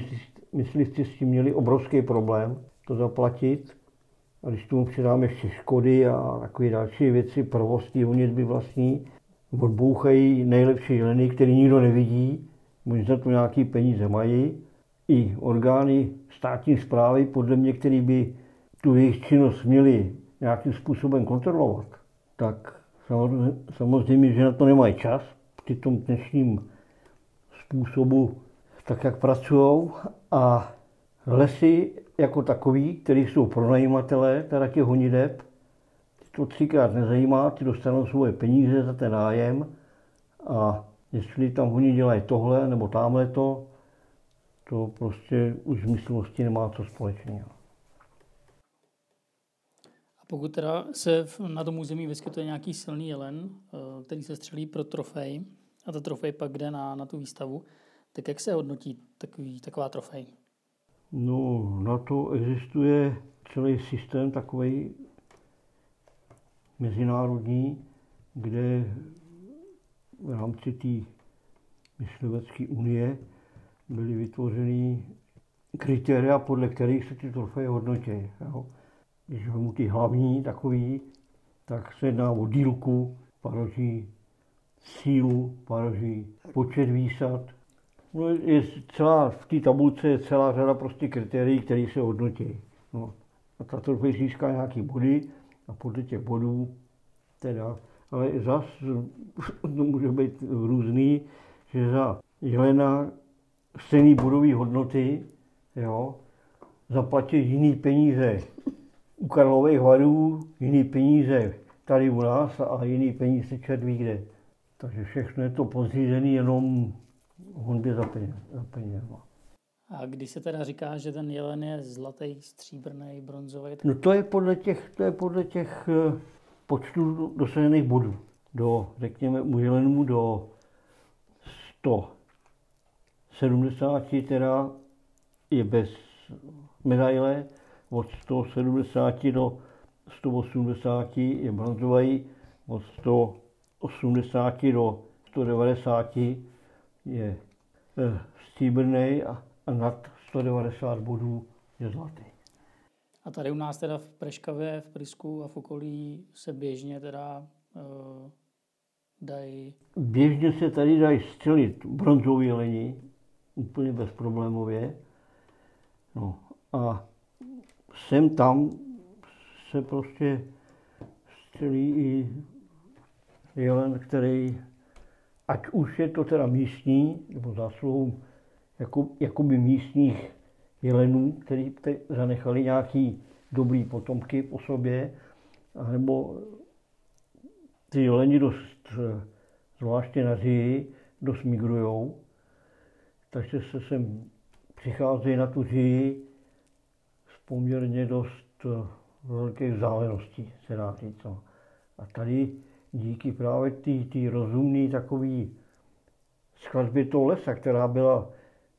myslivci s tím měli obrovský problém to zaplatit. A když tomu přidáme ještě škody a takové další věci, provoz té honitby vlastní, odbouchají nejlepší ženy, který nikdo nevidí, možná to nějaký peníze mají. I orgány státní zprávy, podle mě, který by tu jejich činnost měli nějakým způsobem kontrolovat, tak samozřejmě, že na to nemají čas při tom dnešním způsobu, tak jak pracují. A lesy jako takový, které jsou pronajímatelé, teda těch honideb, to třikrát nezajímá, ty dostanou svoje peníze za ten nájem a jestli tam oni dělají tohle nebo tamhle to, to prostě už v myslosti nemá co společného. A pokud teda se na tom území vyskytuje nějaký silný jelen, eh, který se střelí pro trofej, a ta trofej pak jde na, na tu výstavu, tak jak se hodnotí takový, taková trofej? No, na to existuje celý systém takový mezinárodní, kde v rámci té myslivecké unie byly vytvořeny kritéria, podle kterých se ty trofeje hodnotí. Jo. Když vezmu ty hlavní takový, tak se jedná o dílku paroží, sílu paroží, počet výsad. No, je celá, v té tabulce je celá řada prostě kritérií, které se hodnotí. No. A ta trofej získá nějaký body a podle těch bodů teda, ale zas to může být různý, že za jelena stejný bodový hodnoty, jo, zaplatit jiný peníze u Karlových varů, jiný peníze tady u nás a jiný peníze červí kde. Takže všechno je to podřízené jenom honbě za, peněz, za penězma. A když se teda říká, že ten jelen je zlatý, stříbrný, bronzový? Tak... No to je podle těch, to je podle těch eh, počtů dosažených bodů. Do, řekněme, u jelenů do 170 teda je bez medaile, od 170 do 180 je bronzový, od 180 do 190 je eh, stříbrný a, a nad 190 bodů je zlatý. A tady u nás teda v Preškavě, v Prisku a v okolí se běžně teda uh, dají... Běžně se tady dají střelit bronzový jeleni, úplně bezproblémově. No a sem tam se prostě střelí i jelen, který, ať už je to teda místní, nebo zásluhou jako, jakoby místních jelenů, který zanechali nějaký dobrý potomky po sobě, nebo ty jeleni dost, zvláště na říji, dost migrujou, takže se sem přichází na tu říji s poměrně dost velké vzdáleností, se dá říct. No. A tady díky právě té rozumné takové skladbě toho lesa, která byla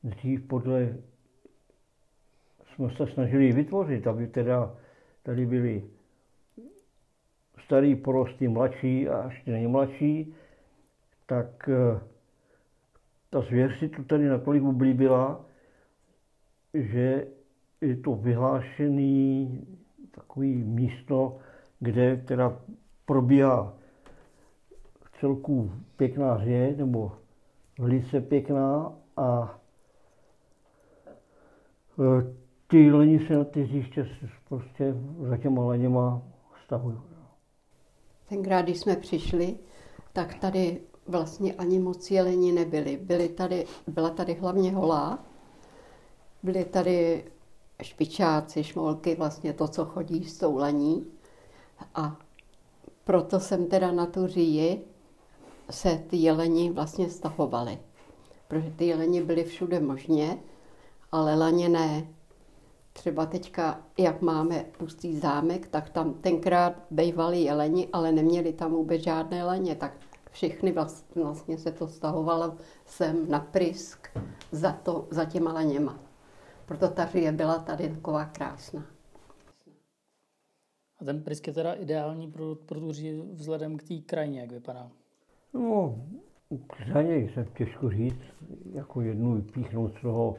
dřív podle, jsme se snažili vytvořit, aby teda tady byly starý porosty, mladší a ještě nejmladší, tak eh, ta zvěř si tu tady natolik oblíbila, že je to vyhlášený takový místo, kde teda probíhá celku pěkná ře, nebo velice pěkná a e, ty leni se na ty hřiště prostě za těma leněma stavují. Tenkrát, když jsme přišli, tak tady vlastně ani moc jeleni nebyly. Byly tady, byla tady hlavně holá, byly tady špičáci, šmolky, vlastně to, co chodí s tou lení. A proto jsem teda na tu říji se ty jeleni vlastně stahovaly. Protože ty jeleni byly všude možně, ale laně ne. Třeba teďka, jak máme pustý zámek, tak tam tenkrát bývali jeleni, ale neměli tam vůbec žádné laně, tak všechny vlastně, vlastně se to stahovalo sem na Prisk za, to, za těma laněma. Proto ta říje byla tady taková krásná. A ten Prisk je teda ideální pro, pro tu vzhledem k té krajině, jak vypadá? No, za něj se těžko říct, jako jednu vypíchnout z toho.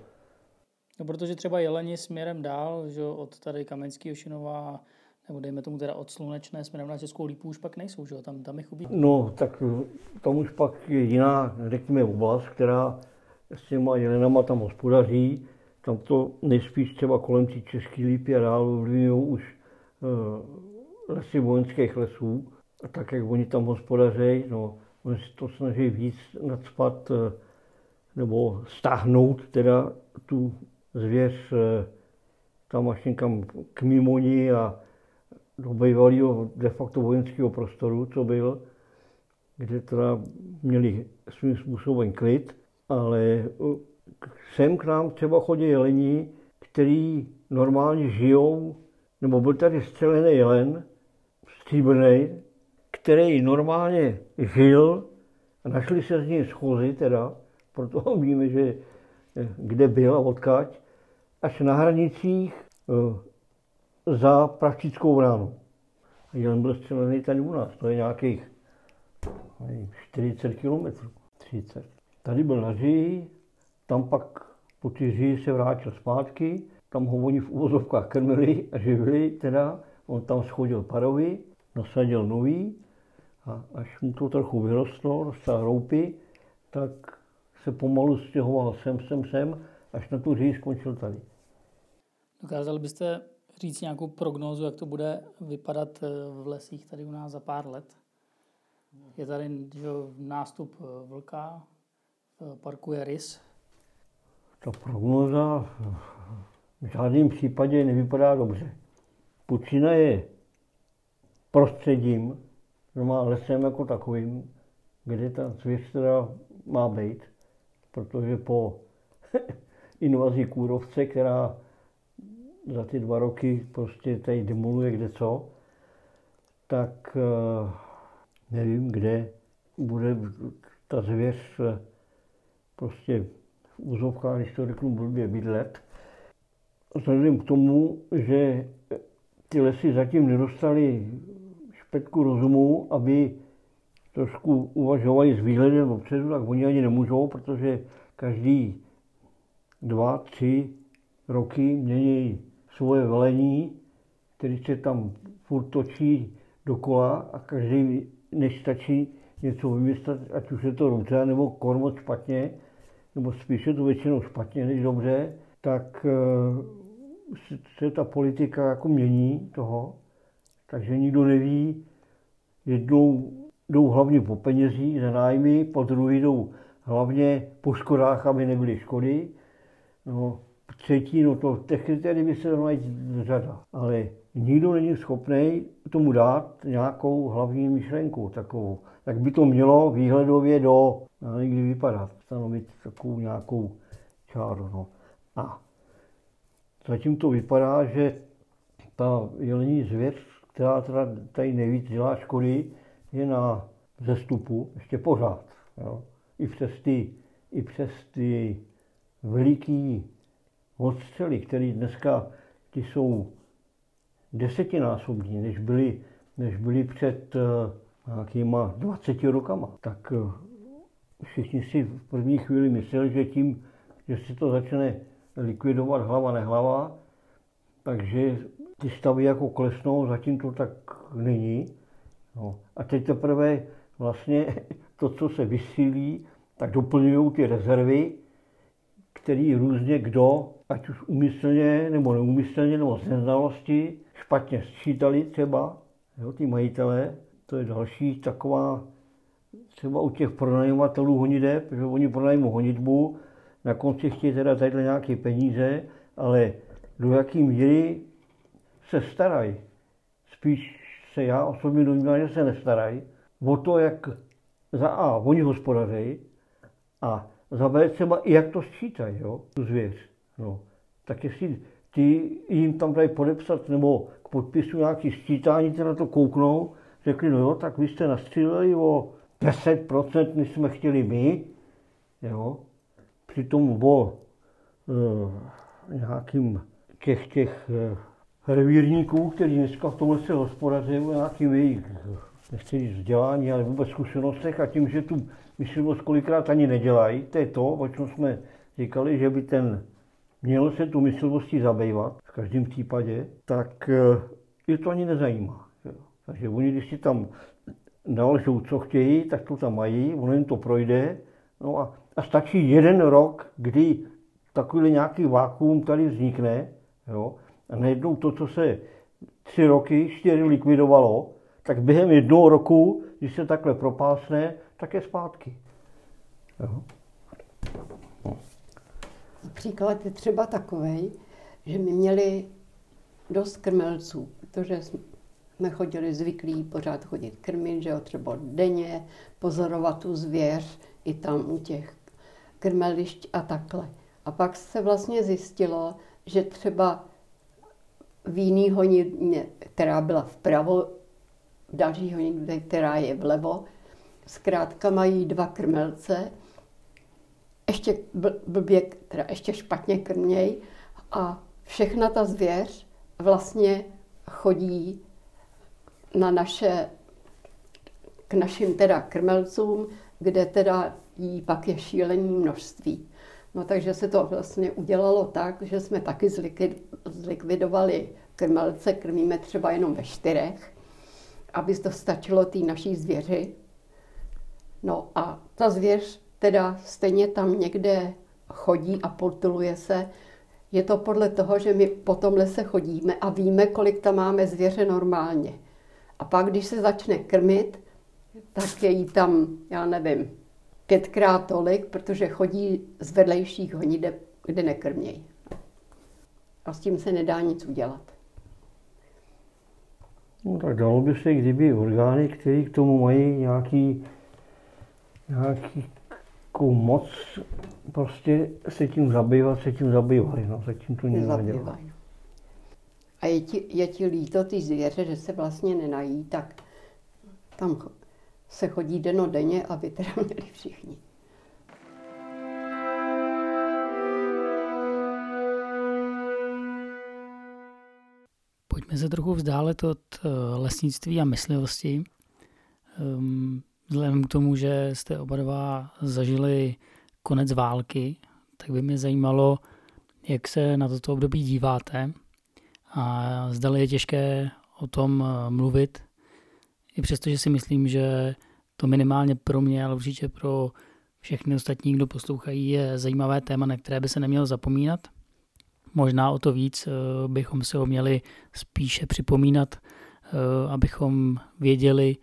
No, protože třeba jeleni směrem dál, že od tady Kamenského Šinova, nebo dejme tomu teda od Slunečné směrem na Českou lípu už pak nejsou, že jo? Tam, tam je chubí. No, tak tam už pak je jiná, řekněme, oblast, která s těma jelenama tam hospodaří. Tam to nejspíš třeba kolem té České lípy a dál ovlivňují už uh, lesy vojenských lesů. A tak, jak oni tam hospodaří, no, oni si to snaží víc nadspat uh, nebo stáhnout teda tu zvěř uh, tam až někam k Mimoni a do bývalého de facto vojenského prostoru, co byl, kde teda měli svým způsobem klid, ale sem k nám třeba chodí jelení, který normálně žijou, nebo byl tady střelený jelen, stříbrný, který normálně žil a našli se z něj schozy teda, proto víme, že eh, kde byl a odkaď, až na hranicích eh, za Pravčickou bránu. A jen byl střelený tady u nás, to je nějakých 40 kilometrů, 30. Tady byl na říji, tam pak po ty říji se vrátil zpátky, tam ho oni v uvozovkách krmili a živili teda, on tam schodil parovi, nasadil nový a až mu to trochu vyrostlo, dostal roupy, tak se pomalu stěhoval sem, sem, sem, až na tu říji skončil tady. Dokázal byste říct nějakou prognózu, jak to bude vypadat eh, v lesích tady u nás za pár let? Je tady že, nástup eh, vlka, v parku je rys. Ta prognóza v žádném případě nevypadá dobře. Pučina je prostředím, má lesem jako takovým, kde ta zvěř teda má být, protože po invazi kůrovce, která za ty dva roky prostě tady demoluje kde co, tak eh, nevím, kde bude ta zvěř eh, prostě v úzovkách, když to řeknu blbě, bydlet. Vzhledem k tomu, že ty lesy zatím nedostaly špetku rozumu, aby trošku uvažovali s výhledem dopředu, tak oni ani nemůžou, protože každý dva, tři roky mění svoje velení, který se tam furt točí dokola a každý, než stačí něco vymyslet, ať už je to dobře, nebo kormot špatně, nebo spíše to většinou špatně než dobře, tak eh, se ta politika jako mění toho, takže nikdo neví, jednou jdou hlavně po penězích za nájmy, po druhý jdou hlavně po škodách, aby nebyly škody. No, třetí, no to těch kritérií by se najít řada, ale nikdo není schopný tomu dát nějakou hlavní myšlenku takovou. Jak by to mělo výhledově do, no, kdy vypadat, stanovit takovou nějakou čáru. No. A zatím to vypadá, že ta jelení zvěř, která teda tady nejvíc dělá škody, je na zestupu ještě pořád. Jo. I přes ty, i přes ty veliký odstřely, které dneska ty jsou desetinásobní, než byly, než byly před uh, nějakýma 20 rokama, tak uh, všichni si v první chvíli mysleli, že tím, že se to začne likvidovat hlava nehlava, takže ty stavy jako klesnou, zatím to tak není. No. A teď teprve vlastně to, co se vysílí, tak doplňují ty rezervy, který různě kdo, ať už umyslně nebo neumyslně, nebo z neznalosti, špatně sčítali třeba, jo, ty majitelé. To je další taková, třeba u těch pronajímatelů honiteb, protože oni pronajmou honitbu, na konci chtějí teda tady nějaké peníze, ale do jaký míry se starají. Spíš se já osobně domnívám, že se nestarají o to, jak za A oni hospodaří a za B třeba i jak to sčítají, jo, tu zvěř. No. Tak jestli ty jim tam dají podepsat nebo k podpisu nějaký sčítání, ty na to kouknou, řekli, no jo, tak vy jste nastříleli o 10%, než jsme chtěli my, jo. Přitom o e, nějakým těch, těch e, revírníků, kteří dneska v tomhle se hospodaří, o nějakým jejich, nechci říct vzdělání, ale vůbec zkušenostech a tím, že tu myslivost kolikrát ani nedělají, to je to, o čem jsme říkali, že by ten měl se tu myslivostí zabývat v každém případě, tak eh, je to ani nezajímá. Takže oni, když si tam nalžou, co chtějí, tak to tam mají, ono jim to projde. No a, a stačí jeden rok, kdy takový nějaký vákuum tady vznikne, jo, a najednou to, co se tři roky, čtyři likvidovalo, tak během jednoho roku, když se takhle propásne, tak je zpátky. Jo. Příklad je třeba takový, že my měli dost krmelců, protože jsme chodili zvyklí pořád chodit krmit, že jo, třeba denně, pozorovat tu zvěř i tam u těch krmelišť a takhle. A pak se vlastně zjistilo, že třeba v jiný honině, která byla vpravo další honitbě, která je vlevo. Zkrátka mají dva krmelce, ještě blbě, teda ještě špatně krměj a všechna ta zvěř vlastně chodí na naše, k našim teda krmelcům, kde teda jí pak je šílení množství. No takže se to vlastně udělalo tak, že jsme taky zlikvidovali krmelce, krmíme třeba jenom ve čtyřech, aby to stačilo té naší zvěři. No a ta zvěř teda stejně tam někde chodí a potuluje se. Je to podle toho, že my po tom lese chodíme a víme, kolik tam máme zvěře normálně. A pak, když se začne krmit, tak je jí tam, já nevím, pětkrát tolik, protože chodí z vedlejších honideb, kde nekrmějí. A s tím se nedá nic udělat. No, tak dalo by se, kdyby orgány, které k tomu mají nějaký, nějaký moc, prostě se tím zabývat, se tím zabývali. No, se tím to nikdo nedělá. A je ti, je ti líto ty zvěře, že se vlastně nenají, tak tam se chodí denně a by teda měli všichni. Pojďme se trochu vzdálet od eh, lesnictví a myslivosti. Ehm, vzhledem k tomu, že jste oba dva zažili konec války, tak by mě zajímalo, jak se na toto období díváte a zdali je těžké o tom eh, mluvit, i přesto, že si myslím, že to minimálně pro mě, ale určitě pro všechny ostatní, kdo poslouchají, je zajímavé téma, na které by se nemělo zapomínat. Možná o to víc eh, bychom si ho měli spíše připomínat, eh, abychom věděli,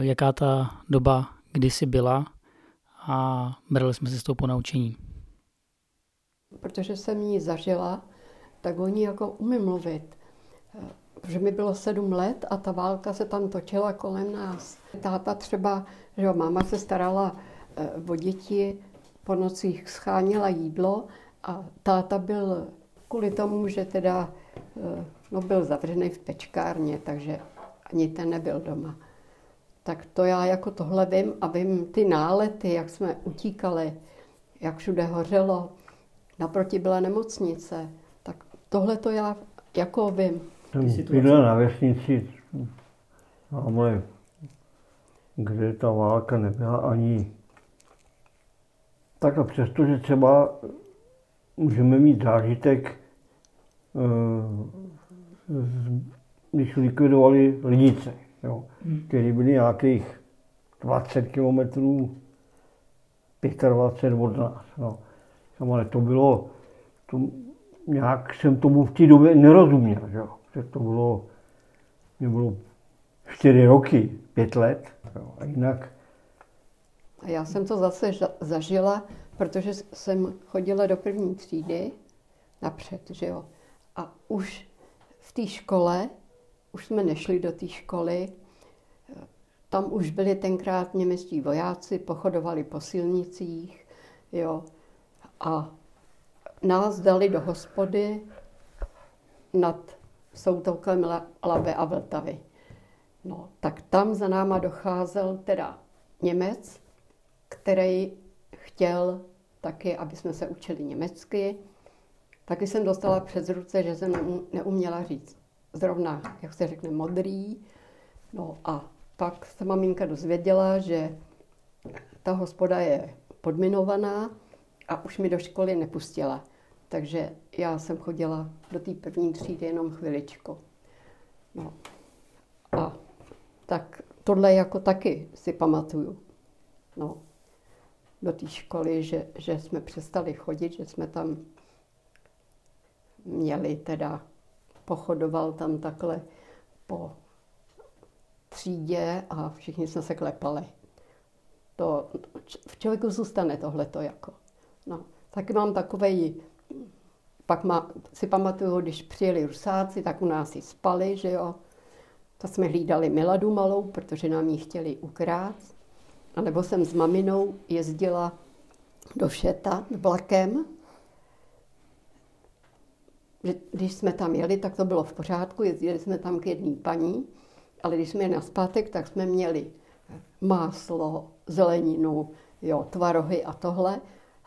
jaká ta doba kdysi byla a brali jsme se s tou ponaučení. Protože jsem ji zažila, tak oni jako umí mluvit. Že mi bylo sedm let a ta válka se tam točila kolem nás. Táta třeba, že jo, máma se starala eh, o děti, po nocích scháněla jídlo a táta byl kvůli tomu, že teda eh, no, byl zavřený v pečkárně, takže ani ten nebyl doma. Tak to já jako tohle vím a vím ty nálety, jak jsme utíkali, jak všude hořelo. Naproti byla nemocnice. Tohle to já jako vím. Bydlel na vesnici, ale kde ta válka nebyla ani tak a přesto, že třeba můžeme mít zážitek, eh, když likvidovali lidice, jo, hmm. které byly nějakých 20 kilometrů, 25 od nás. No. Ale to bylo, to, nějak jsem tomu v té době nerozuměl, že to bylo, mě bylo čtyři roky, pět let, jo, a jinak. Já jsem to zase zažila, protože jsem chodila do první třídy napřed, že jo. A už v té škole, už jsme nešli do té školy, tam už byli tenkrát němečtí vojáci, pochodovali po silnicích, jo. A nás dali do hospody nad soutokem Labe a Vltavy. No, tak tam za náma docházel teda Němec, který chtěl taky, aby jsme se učili německy. Taky jsem dostala přes ruce, že jsem neuměla říct zrovna, jak se řekne, modrý. No a pak se maminka dozvěděla, že ta hospoda je podminovaná a už mi do školy nepustila. Takže já jsem chodila do té první třídy jenom chviličku. No. A tak tohle jako taky si pamatuju. No. Do té školy, že, že jsme přestali chodit, že jsme tam měli teda, pochodoval tam takhle po třídě a všichni jsme se klepali. To v člověku zůstane tohleto jako. No, taky mám takový pak má, si pamatuju, když přijeli rusáci, tak u nás i spali, že jo. To jsme hlídali Miladu malou, protože nám ji chtěli ukrát. A nebo jsem s maminou jezdila do Všeta vlakem. Když jsme tam jeli, tak to bylo v pořádku, jezdili jsme tam k jedné paní, Ale když jsme na zpátek, tak jsme měli máslo, zeleninu, jo, tvarohy a tohle.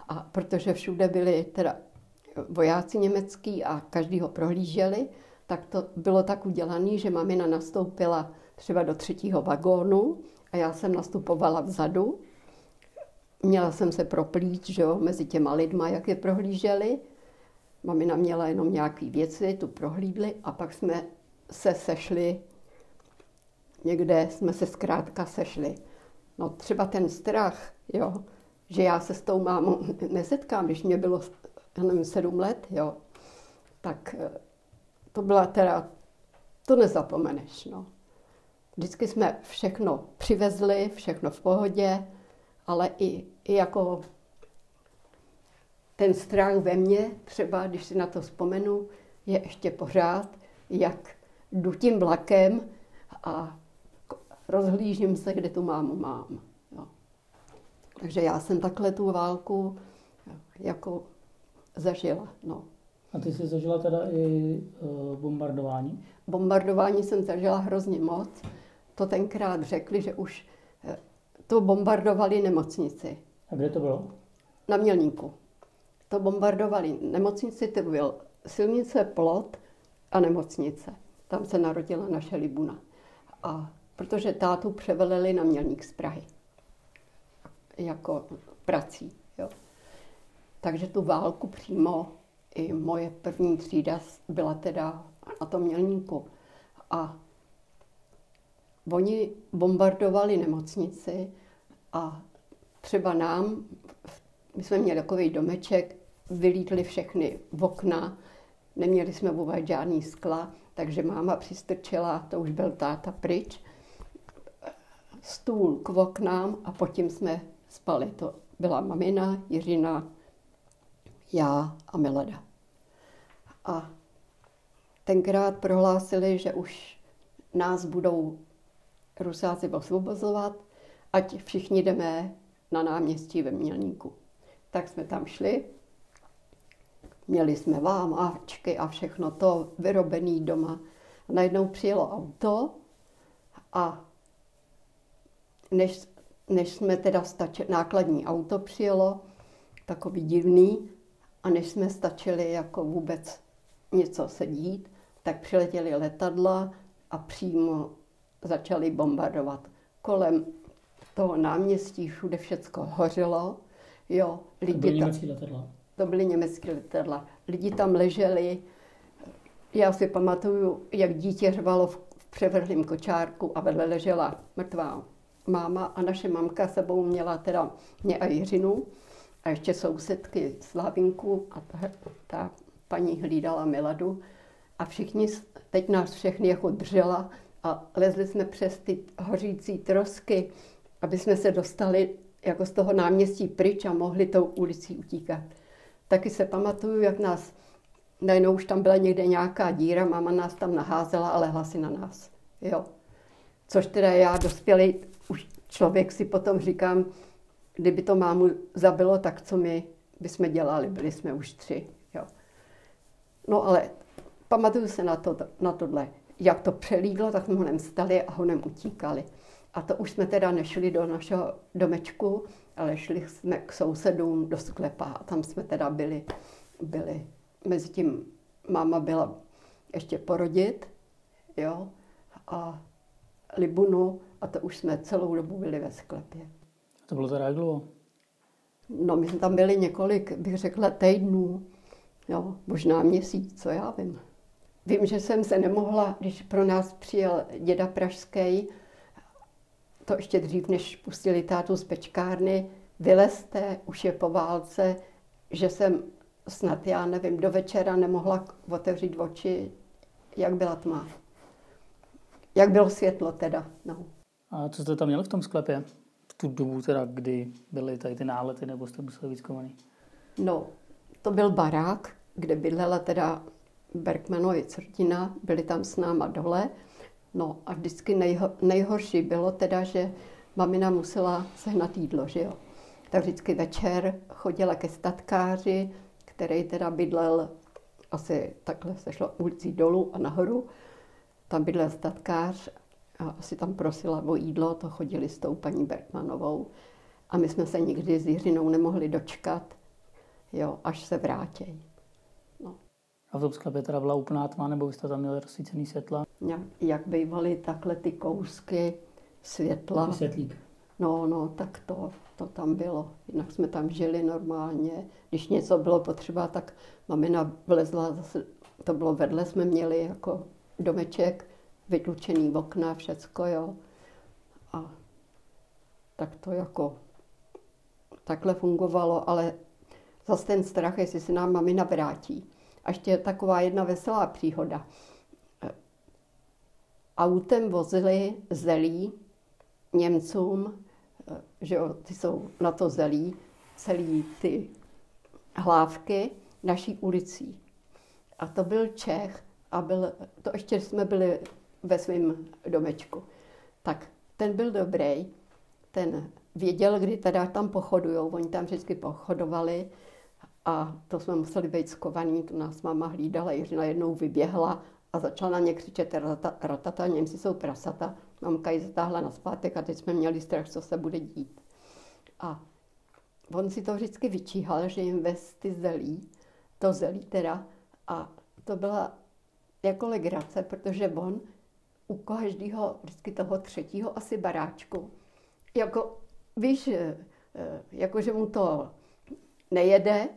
A protože všude byli teda vojáci německý a každý ho prohlíželi, tak to bylo tak udělané, že mamina nastoupila třeba do třetího vagónu a já jsem nastupovala vzadu. Měla jsem se proplít že jo, mezi těma lidma, jak je prohlíželi. Mamina měla jenom nějaké věci, tu prohlídli a pak jsme se sešli, někde jsme se zkrátka sešli. No třeba ten strach, jo, že já se s tou mámou nesetkám, když mě bylo, já nevím, sedm let, jo, tak eh, to byla teda, to nezapomeneš, no. Vždycky jsme všechno přivezli, všechno v pohodě, ale i, i jako ten strach ve mně, třeba když si na to vzpomenu, je ještě pořád, jak jdu tím vlakem a rozhlížím se, kde tu mámu mám. Jo. Takže já jsem takhle tu válku jako zažila. No. A ty jsi zažila teda i uh, bombardování? Bombardování jsem zažila hrozně moc. To tenkrát řekli, že už eh, to bombardovali nemocnici. A kde to bylo? Na Mělníku. To bombardovali nemocnici, to byl silnice, plot a nemocnice. Tam se narodila naše Libuna. A protože tátu převelili na Mělník z Prahy. Jako prací. Jo. Takže tu válku přímo i moje první třída byla teda na tom Mělníku. A oni bombardovali nemocnici a třeba nám, my jsme měli takový domeček, vylítli všechny v okna, neměli jsme vůbec žádný skla, takže máma přistrčila, to už byl táta pryč, stůl k oknám a pod tím jsme spali. To byla mamina, Jiřina, já a Milada. A tenkrát prohlásili, že už nás budou Rusáci osvobozovat, ať všichni jdeme na náměstí ve Mělníku. Tak jsme tam šli, měli jsme vámáčky a všechno to vyrobený doma. A najednou přijelo auto a než, než jsme teda stačili, nákladní auto přijelo, takový divný, a než jsme stačili jako vůbec něco se dít, tak přiletěly letadla a přímo začali bombardovat. Kolem toho náměstí všude všecko hořelo. Jo, lidi to byly německé letadla? To byly německé letadla. Lidi tam leželi. Já si pamatuju, jak dítě řvalo v převrhlém kočárku a vedle ležela mrtvá máma a naše mamka sebou měla teda mě a Jiřinu a ještě sousedky Slavinku a ta, ta paní hlídala Miladu a všichni, teď nás všechny jako držela a lezli jsme přes ty hořící trosky, aby jsme se dostali jako z toho náměstí pryč a mohli tou ulicí utíkat. Taky se pamatuju, jak nás, najednou už tam byla někde nějaká díra, máma nás tam naházela ale hlasy na nás. Jo. Což teda já dospělý už člověk si potom říkám, kdyby to mámu zabilo, tak co my bychom dělali, byli jsme už tři. Jo. No ale pamatuju se na, to, na tohle. Jak to přelídlo, tak jsme honem stali a honem utíkali. A to už jsme teda nešli do našeho domečku, ale šli jsme k sousedům do sklepa a tam jsme teda byli. byli. Mezitím máma byla ještě porodit, jo, a Libunu a to už jsme celou dobu byli ve sklepě. To bylo teda jak dlouho? No, my jsme tam byli několik, bych řekla, týdnů, jo, možná měsíc, co já vím. Vím, že jsem se nemohla, když pro nás přijel děda Pražský, to ještě dřív, než pustili tátu z pečkárny, vylezte, už je po válce, že jsem snad, já nevím, do večera nemohla otevřít oči, jak byla tma. Jak bylo světlo teda, no. A co jste tam měli v tom sklepě? Tu dobu teda, kdy byly tady ty nálety, nebo jste museli být skovaný? No, to byl barák, kde bydlela teda Bergmanovi rodina, byli tam s náma dole. No a vždycky nejho, nejhorší bylo teda, že mamina musela sehnat jídlo, že jo. Tak vždycky večer chodila ke statkáři, který teda bydlel asi takhle se šlo ulicí dolů a nahoru. Tam bydlel statkář a asi tam prosila o jídlo, to chodili s tou paní Bertmanovou. A my jsme se nikdy s Jiřinou nemohli dočkat, jo, až se vrátí. No. A v tom sklepě teda byla úplná tma, nebo jste tam měli rozsvícený světla? Jak, jak bývaly takhle ty kousky světla. Světlík. No, no, tak to, to tam bylo. Jinak jsme tam žili normálně. Když něco bylo potřeba, tak mamina vlezla zase, to bylo vedle, jsme měli jako domeček, vytlučený okna, všecko, jo. A tak to jako takhle fungovalo, ale zase ten strach, jestli se nám mamina vrátí. A ještě taková jedna veselá příhoda. Autem vozili zelí Němcům, že jo, ty jsou na to zelí, celý ty hlávky naší ulicí. A to byl Čech a byl, to ještě jsme byli ve svém domečku. Tak ten byl dobrý, ten věděl, kdy teda tam pochodujou, oni tam vždycky pochodovali a to jsme museli být skovaný, to nás máma hlídala, Jiřina jednou vyběhla a začala na ně křičet ratata, ratata Němci jsou prasata. Mamka ji zatáhla na zpátek a teď jsme měli strach, co se bude dít. A on si to vždycky vyčíhal, že jim vez ty zelí, to zelí teda, a to byla jako legrace, protože on u každého, vždycky toho třetího asi baráčku, jako víš, eh, eh, jako že mu to nejede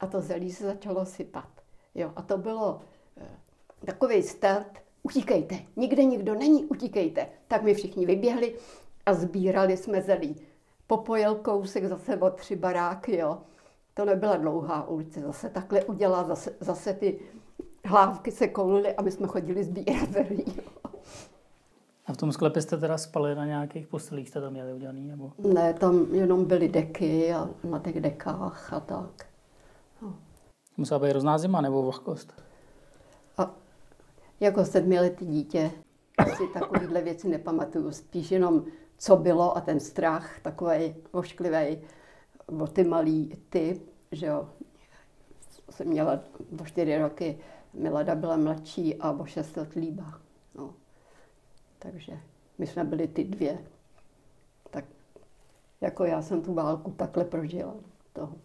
a to zelí se začalo sypat. Jo, a to bylo eh, takový start, utíkejte, nikde nikdo není, utíkejte. Tak my všichni vyběhli a sbírali jsme zelí. Popojel kousek zase o tři baráky, jo. To nebyla dlouhá ulice, zase takhle udělá, zase, zase ty hlávky se koulily a my jsme chodili sbírat zelí. Jo. A v tom sklepě jste teda spali na nějakých postelích, jste tam měli udělaný? Nebo? Ne, tam jenom byly deky a na těch dekách a tak. No. Musela být hrozná zima nebo vlhkost? A jako sedmiletý dítě si takovéhle věci nepamatuju. Spíš jenom, co bylo a ten strach, takový ošklivý, o ty malý ty, že jo. Jsem měla o čtyři roky, Milada byla mladší a o šest let líba. Takže my jsme byli ty dvě. Tak jako já jsem tu válku takhle prožila. Toho.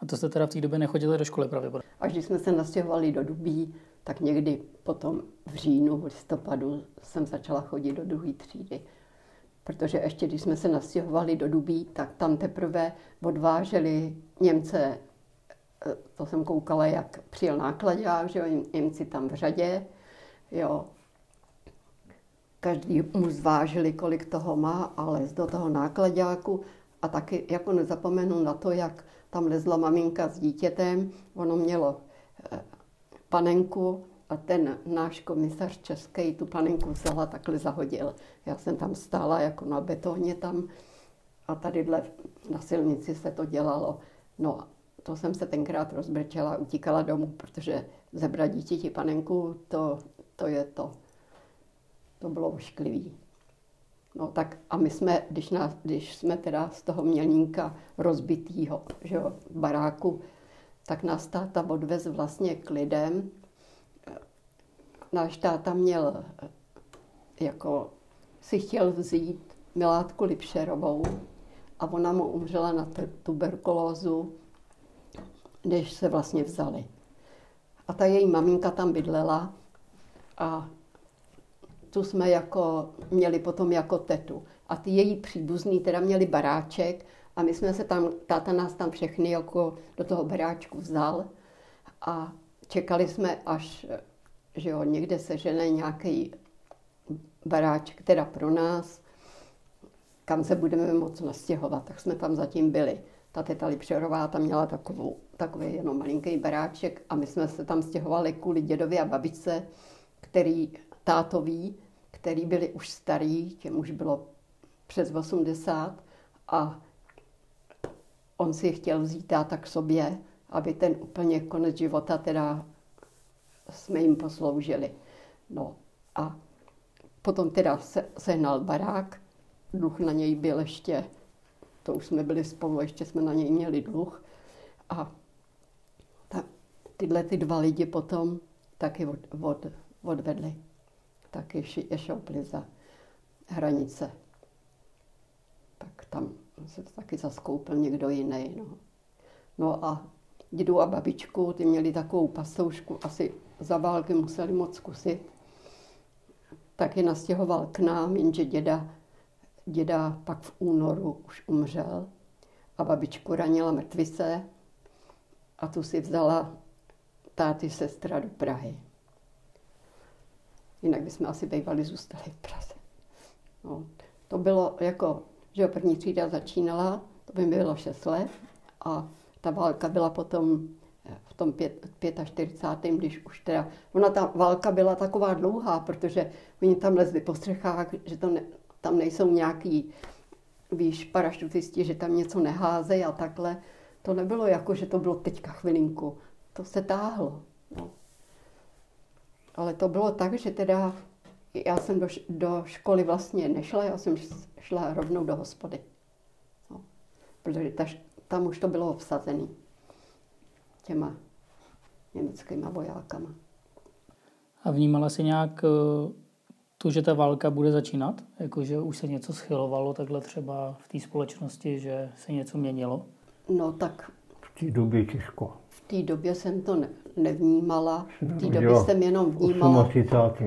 A to jste teda v té době nechodili do školy pravděpodobně? Až když jsme se nastěhovali do Dubí, tak někdy potom v říjnu, v listopadu jsem začala chodit do druhé třídy. Protože ještě když jsme se nastěhovali do Dubí, tak tam teprve odváželi Němce, eh, to jsem koukala, jak přijel nákladák, že jo, Němci tam v řadě, Jo. Každý mu zvážili, kolik toho má a lez do toho nákladáku. A taky jako nezapomenu na to, jak tam lezla maminka s dítětem. Ono mělo eh, panenku a ten náš komisař český tu panenku vzala, takhle zahodil. Já jsem tam stála jako na betoně tam a tadyhle na silnici se to dělalo. No, to jsem se tenkrát rozbrčela a utíkala domů, protože zebrat dítěti panenku, to to je to. To bylo ošklivý. No tak a my jsme, když, nás, když jsme teda z toho mělníka rozbitýho že jo, baráku, tak nás táta odvez vlastně k lidem. Náš táta měl, jako si chtěl vzít Milátku Lipšerovou a ona mu umřela na tuberkulózu, než se vlastně vzali. A ta její maminka tam bydlela a tu jsme jako měli potom jako tetu. A ty její příbuzní teda měli baráček a my jsme se tam, táta nás tam všechny jako do toho baráčku vzal a čekali jsme, až že jo, někde se žene nějaký baráček teda pro nás, kam se budeme moct nastěhovat, tak jsme tam zatím byli. Ta teta Lipšerová tam měla takovou, takový jenom malinký baráček a my jsme se tam stěhovali kvůli dědovi a babičce, který tátoví, který byli už starý, těm už bylo přes 80 a on si chtěl vzít táta k sobě, aby ten úplně konec života teda jsme jim posloužili. No a potom teda se, sehnal barák, dluh na něj byl ještě, to už jsme byli spolu, ještě jsme na něj měli dluh. A ta, tyhle ty dva lidi potom taky od, od, odvedli. taky je šoupli za hranice. Tak tam se taky zaskoupil někdo jiný. No. no a dědu a babičku, ty měli takovou pasoušku, asi za války museli moc zkusit. Tak je nastěhoval k nám, jenže děda, děda pak v únoru už umřel a babičku ranila mrtvice a tu si vzala táty sestra do Prahy. Jinak bychom asi bývali zůstali v Praze. No, to bylo jako, že první třída začínala, to by bylo 6 let a ta válka byla potom eh, v tom 45. když už teda, ona ta válka byla taková dlouhá, protože oni tam lezli po střechách, že to ne, tam nejsou nějaký, víš, parašutisti, že tam něco neházejí a takhle. To nebylo jako, že to bylo teďka chvilinku. To se táhlo. No. Ale to bylo tak, že teda já jsem do, do školy vlastně nešla, já jsem šla rovnou do hospody. No. Protože ta, tam už to bylo obsazené těma německýma vojákama. A vnímala si nějak eh, to, že ta válka bude začínat? Jako, že už se něco schylovalo takhle třeba v té společnosti, že se něco měnilo? No tak... V té době těžko. V té době jsem to ne, nevnímala. V té době jsem jenom vnímala.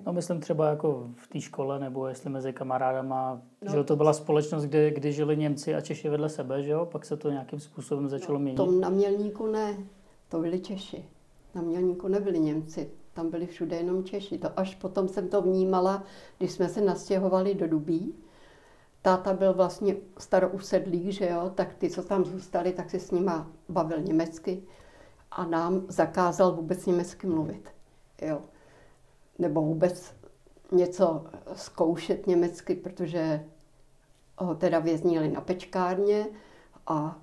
No myslím třeba jako v té škole, nebo jestli mezi kamarádama, no, že to byla společnost, kde, kdy žili Němci a Češi vedle sebe, že jo? Pak se to nějakým způsobem začalo no, měnit. tom na Mělníku ne, to byli Češi. Na Mělníku nebyli Němci, tam byli všude jenom Češi. To až potom jsem to vnímala, když jsme se nastěhovali do Dubí. Táta byl vlastně starousedlík, že jo, tak ty, co tam zůstali, tak se s nima bavil německy a nám zakázal vůbec německy mluvit. Jo. Nebo vůbec něco zkoušet německy, protože ho teda věznili na pečkárně a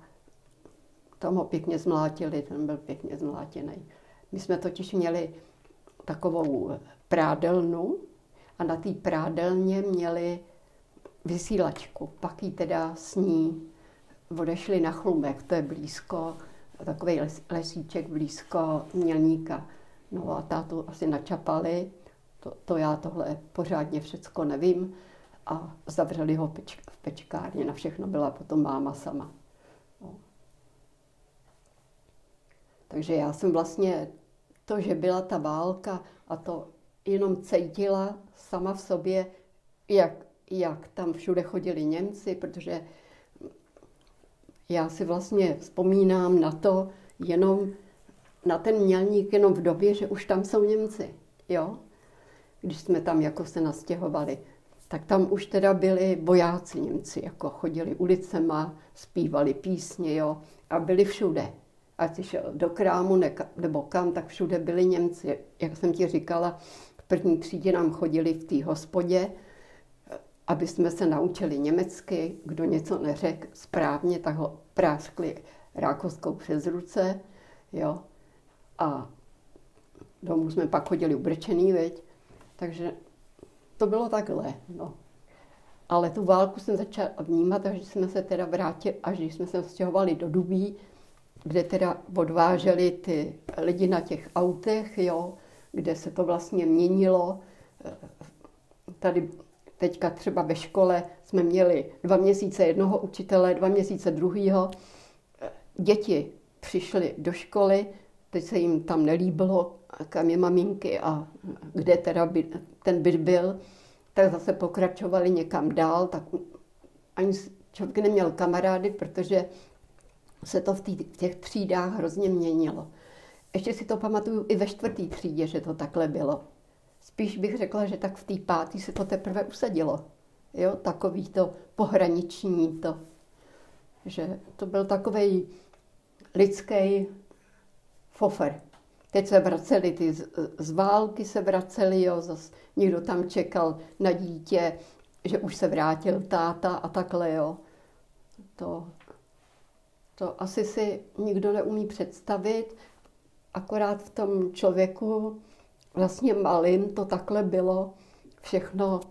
tam ho pěkně zmlátili, ten byl pěkně zmlátěný. My jsme totiž měli takovou prádelnu a na té prádelně měli vysílačku. Pak ji teda s ní odešli na chlumek, to je blízko takový les, lesíček blízko Mělníka. No a tátu asi načapali, to, to já tohle pořádně všecko nevím. A zavřeli ho peč, v pečkárně, na všechno byla potom máma sama. No. Takže já jsem vlastně to, že byla ta válka a to jenom cítila sama v sobě, jak, jak tam všude chodili Němci, protože já si vlastně vzpomínám na to jenom, na ten mělník jenom v době, že už tam jsou Němci, jo. Když jsme tam jako se nastěhovali, tak tam už teda byli vojáci Němci, jako chodili ulicema, zpívali písně, jo, a byli všude. Ať šel do krámu nebo kam, tak všude byli Němci. Jak jsem ti říkala, v první třídě nám chodili v té hospodě, aby jsme se naučili německy, kdo něco neřekl správně, tak ho práskli rákoskou přes ruce, jo. A domů jsme pak chodili ubrčený, veď. Takže to bylo takhle, no. Ale tu válku jsem začala vnímat, až jsme se teda vrátili, až jsme se stěhovali do Dubí, kde teda odváželi ty lidi na těch autech, jo, kde se to vlastně měnilo. Tady Teďka třeba ve škole jsme měli dva měsíce jednoho učitele, dva měsíce druhého. Děti přišly do školy, teď se jim tam nelíbilo, kam je maminky a kde teda by, ten byt byl, tak zase pokračovali někam dál, tak ani člověk neměl kamarády, protože se to v, tý, v těch třídách hrozně měnilo. Ještě si to pamatuju i ve čtvrtý třídě, že to takhle bylo. Spíš bych řekla, že tak v té pátý se to teprve usadilo. Jo, takový to pohraniční to. Že to byl takový lidský fofer. Teď se vraceli ty z, z války, se vraceli, jo, zas někdo tam čekal na dítě, že už se vrátil táta a takhle, jo. To, to asi si nikdo neumí představit, akorát v tom člověku vlastně malým to takhle bylo všechno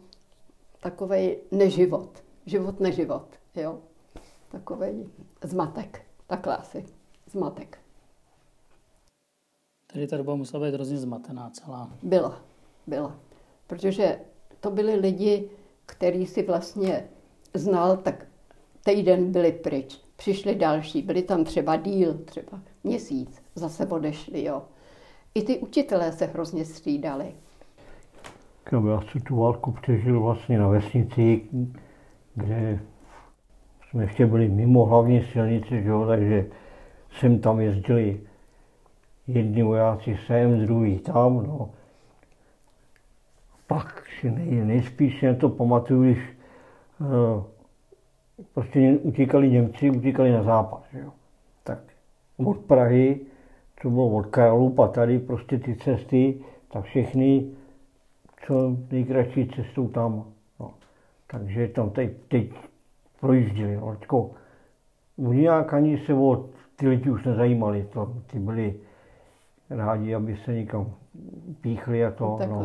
takový neživot. Život, neživot, jo. Takový zmatek, takhle asi, zmatek. Tedy ta doba musela být hrozně zmatená celá. Byla, byla. Protože to byli lidi, který si vlastně znal, tak týden byli pryč. Přišli další, byli tam třeba díl, třeba měsíc, zase odešli, jo. I ty učitelé se hrozně střídali. Já jsem tu válku přežil vlastně na vesnici, kde jsme ještě byli mimo hlavní silnice, že jo, takže jsem tam jezdili jedni vojáci sem, druhý tam, no. Pak si nej, nejspíš si na to pamatuju, když uh, prostě utíkali Němci, utíkali na západ, že jo. Tak od Prahy, co bylo od Karlup a tady prostě ty cesty, tak všechny co nejkratší cestou tam. No. Takže tam teď, teď projížděli. No. Teďko, nějak ani se o ty lidi už nezajímali. To, ty byli rádi, aby se někam píchli a to. No.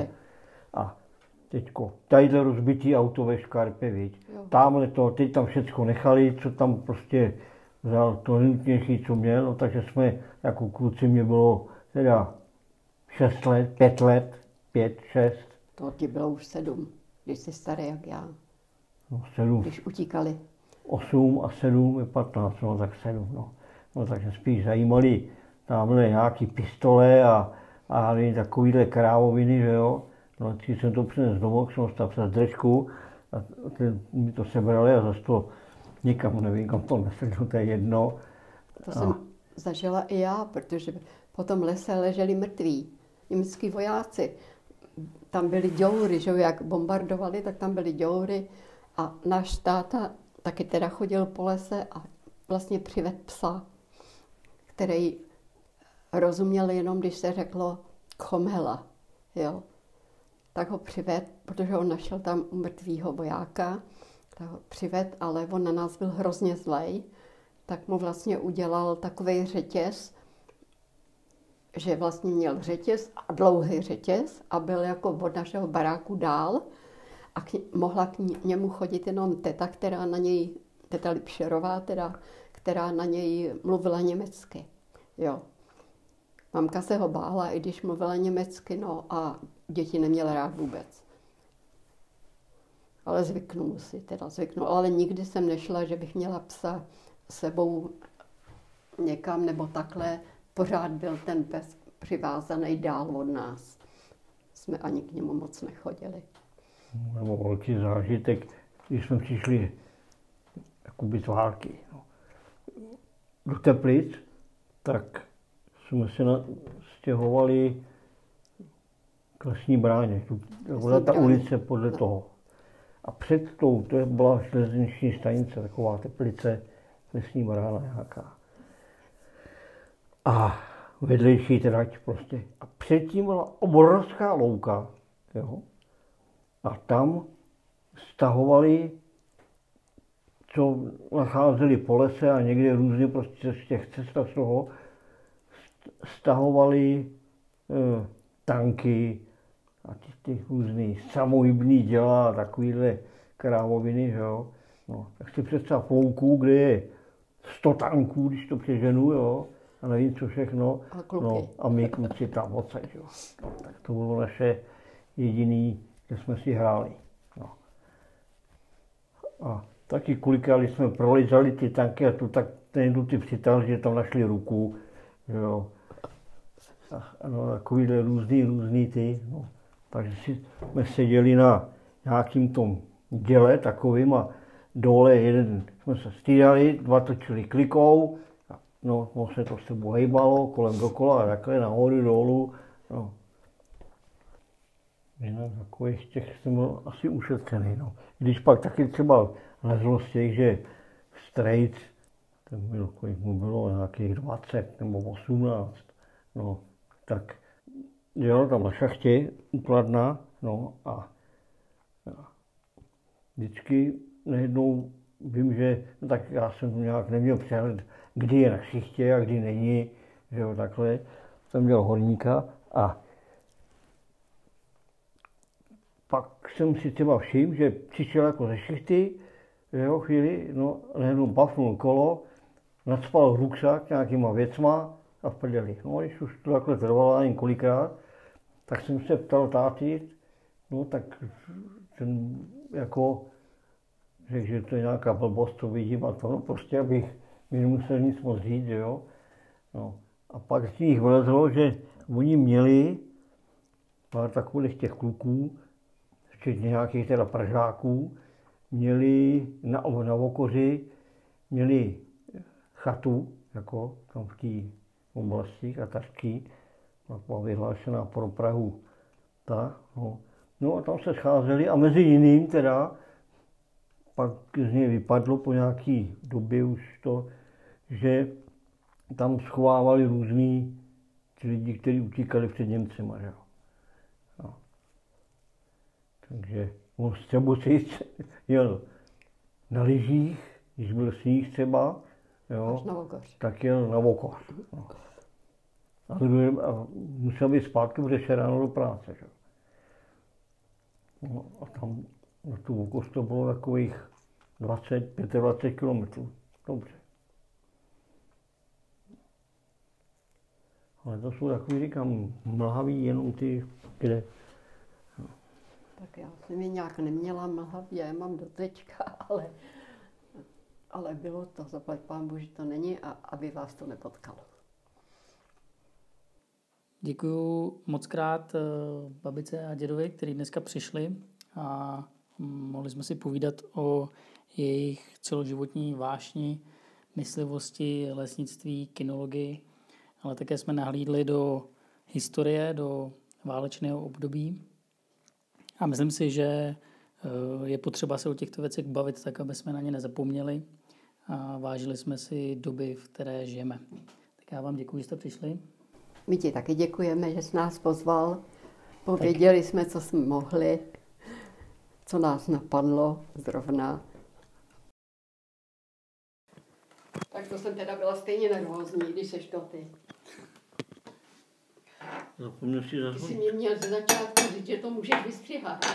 Teďko, tadyhle rozbitý auto ve Škarpě, viď. Tamhle to, teď tam všechno nechali, co tam prostě vzal to nejnutnější, co měl, no, takže jsme, jako kluci, mě bylo teda 6 let, 5 let, 5, 6. To ti bylo už 7, když jsi starý jak já. No 7. Když utíkali. 8 a 7 je 15, no tak 7, no. No takže spíš zajímali tamhle nějaký pistole a, a takovýhle krávoviny, že jo. No, když jsem to přinesl domů, jsem dostal přes držku a ty mi to sebrali a zase to nikam nevím, kam to nesli, to je jedno. To a... jsem zažila i já, protože po tom lese leželi mrtví německý vojáci. Tam byly děury, že jak bombardovali, tak tam byly děury a náš táta taky teda chodil po lese a vlastně přived psa, který rozuměl jenom, když se řeklo komela, jo. Tak ho přived, protože on našel tam mrtvýho vojáka, tak ho přived, ale on na nás byl hrozně zlej, tak mu vlastně udělal takový řetěz, že vlastně měl řetěz a dlouhý řetěz a byl jako od našeho baráku dál a k, mohla k němu chodit jenom teta, která na něj, teta Lipšerová, teda, která na něj mluvila německy. Jo. Mamka se ho bála, i když mluvila německy, no a děti neměla rád vůbec. Ale zvyknul si, teda zvyknul. Ale nikdy jsem nešla, že bych měla psa sebou někam nebo takhle. Pořád byl ten pes přivázaný dál od nás. Jsme ani k němu moc nechodili. Nebo velký zážitek, když jsme přišli jakoby z války no. do Teplic, tak jsme se na, stěhovali k lesní bráně. Byla ta ulice podle toho. A před tou, to byla železniční stanice, taková teplice, lesní brána nějaká. A vedlejší trať prostě. A předtím byla obrovská louka, jo. A tam stahovali, co nacházeli po lese a někde různě prostě z těch cest z toho, stahovali e, tanky a ty, ty různý samohybný děla a takovýhle krávoviny, že jo. No, tak si představ louku, kde je 100 tanků, když to přeženu, jo, a nevím co všechno. A, no, a my kluci tam odsaď, jo. No, tak to bylo naše jediný, kde jsme si hráli. No. A taky kulikali jsme prolizali ty tanky a tu tak ten ty přital, že tam našli ruku, jo. Ano, takovýhle různý, různý ty. No. Takže jsme seděli na nějakým tom děle takovým a dole jeden jsme se střídali, dva točili klikou, no, no se to s sebou hejbalo kolem dokola a takhle nahoru, dolů. No. Jinak takových těch jsem byl asi ušetřený. No. Když pak taky třeba lezlo z těch, že strejc, ten byl, kolik mu bylo, nějakých 20 nebo 18, no, tak dělal tam na šachtě ukladna, no a, vždycky najednou vím, že no tak já jsem nějak neměl přehled, kdy je na šichtě a kdy není, že jo, takhle. Jsem měl horníka a pak jsem si třeba všiml, že přišel jako ze šichty, že jo, chvíli, no, najednou bafnul kolo, nadspal ruksak nějakýma věcma a v prdeli. No, když už to takhle trvalo ani kolikrát, tak jsem se ptal táty, no tak ten jako řekl, že to je nějaká blbost, to vidím a to, no prostě, abych mi nemusel nic moc říct, jo. No. A pak z nich vylezlo, že oni měli pár takových těch kluků, včetně nějakých teda pražáků, měli na, na Vokoři, měli chatu, jako tam v té oblasti katařský, byla vyhlášená pro Prahu. Tak, no. no a tam se scházeli a mezi jiným teda, pak z něj vypadlo po nějaký době už to, že tam schovávali různý ty lidi, kteří utíkali před Němcema. Že? No. Takže on s sebou jel na lyžích, když byl sníh třeba, jo, tak jel na Vokoř. No. Ale byl, musel být zpátky, protože šel ráno do práce. Že? No, a tam na tu Vokoř to bylo takových 20, 25 kilometrů. Dobře. Ale to jsou takový, říkám, mlhavý jenom ty, kde... Tak já jsem je nějak neměla je mám do teďka, ale, ale bylo to, zaplať pán Bože, to není a aby vás to nepotkalo. Děkuji moc krát eh, babice a dědovi, kteří dneska přišli a mohli jsme si povídat o jejich celoživotní vášni, myslivosti, lesnictví, kinologii, ale také jsme nahlídli do historie, do válečného období. A myslím si, že eh, je potřeba se o těchto věcech bavit tak, aby jsme na ně nezapomněli a vážili jsme si doby, v které žijeme. Tak já vám děkuji, že jste přišli. My ti taky děkujeme, že jsi nás pozval. Pověděli tak. jsme, co jsme mohli, co nás napadlo zrovna. Tak to jsem teda byla stejně nervózní, když seš to ty. Zapomněl si Ty jsi mě měl ze začátku říct, že to můžeš vystřihat.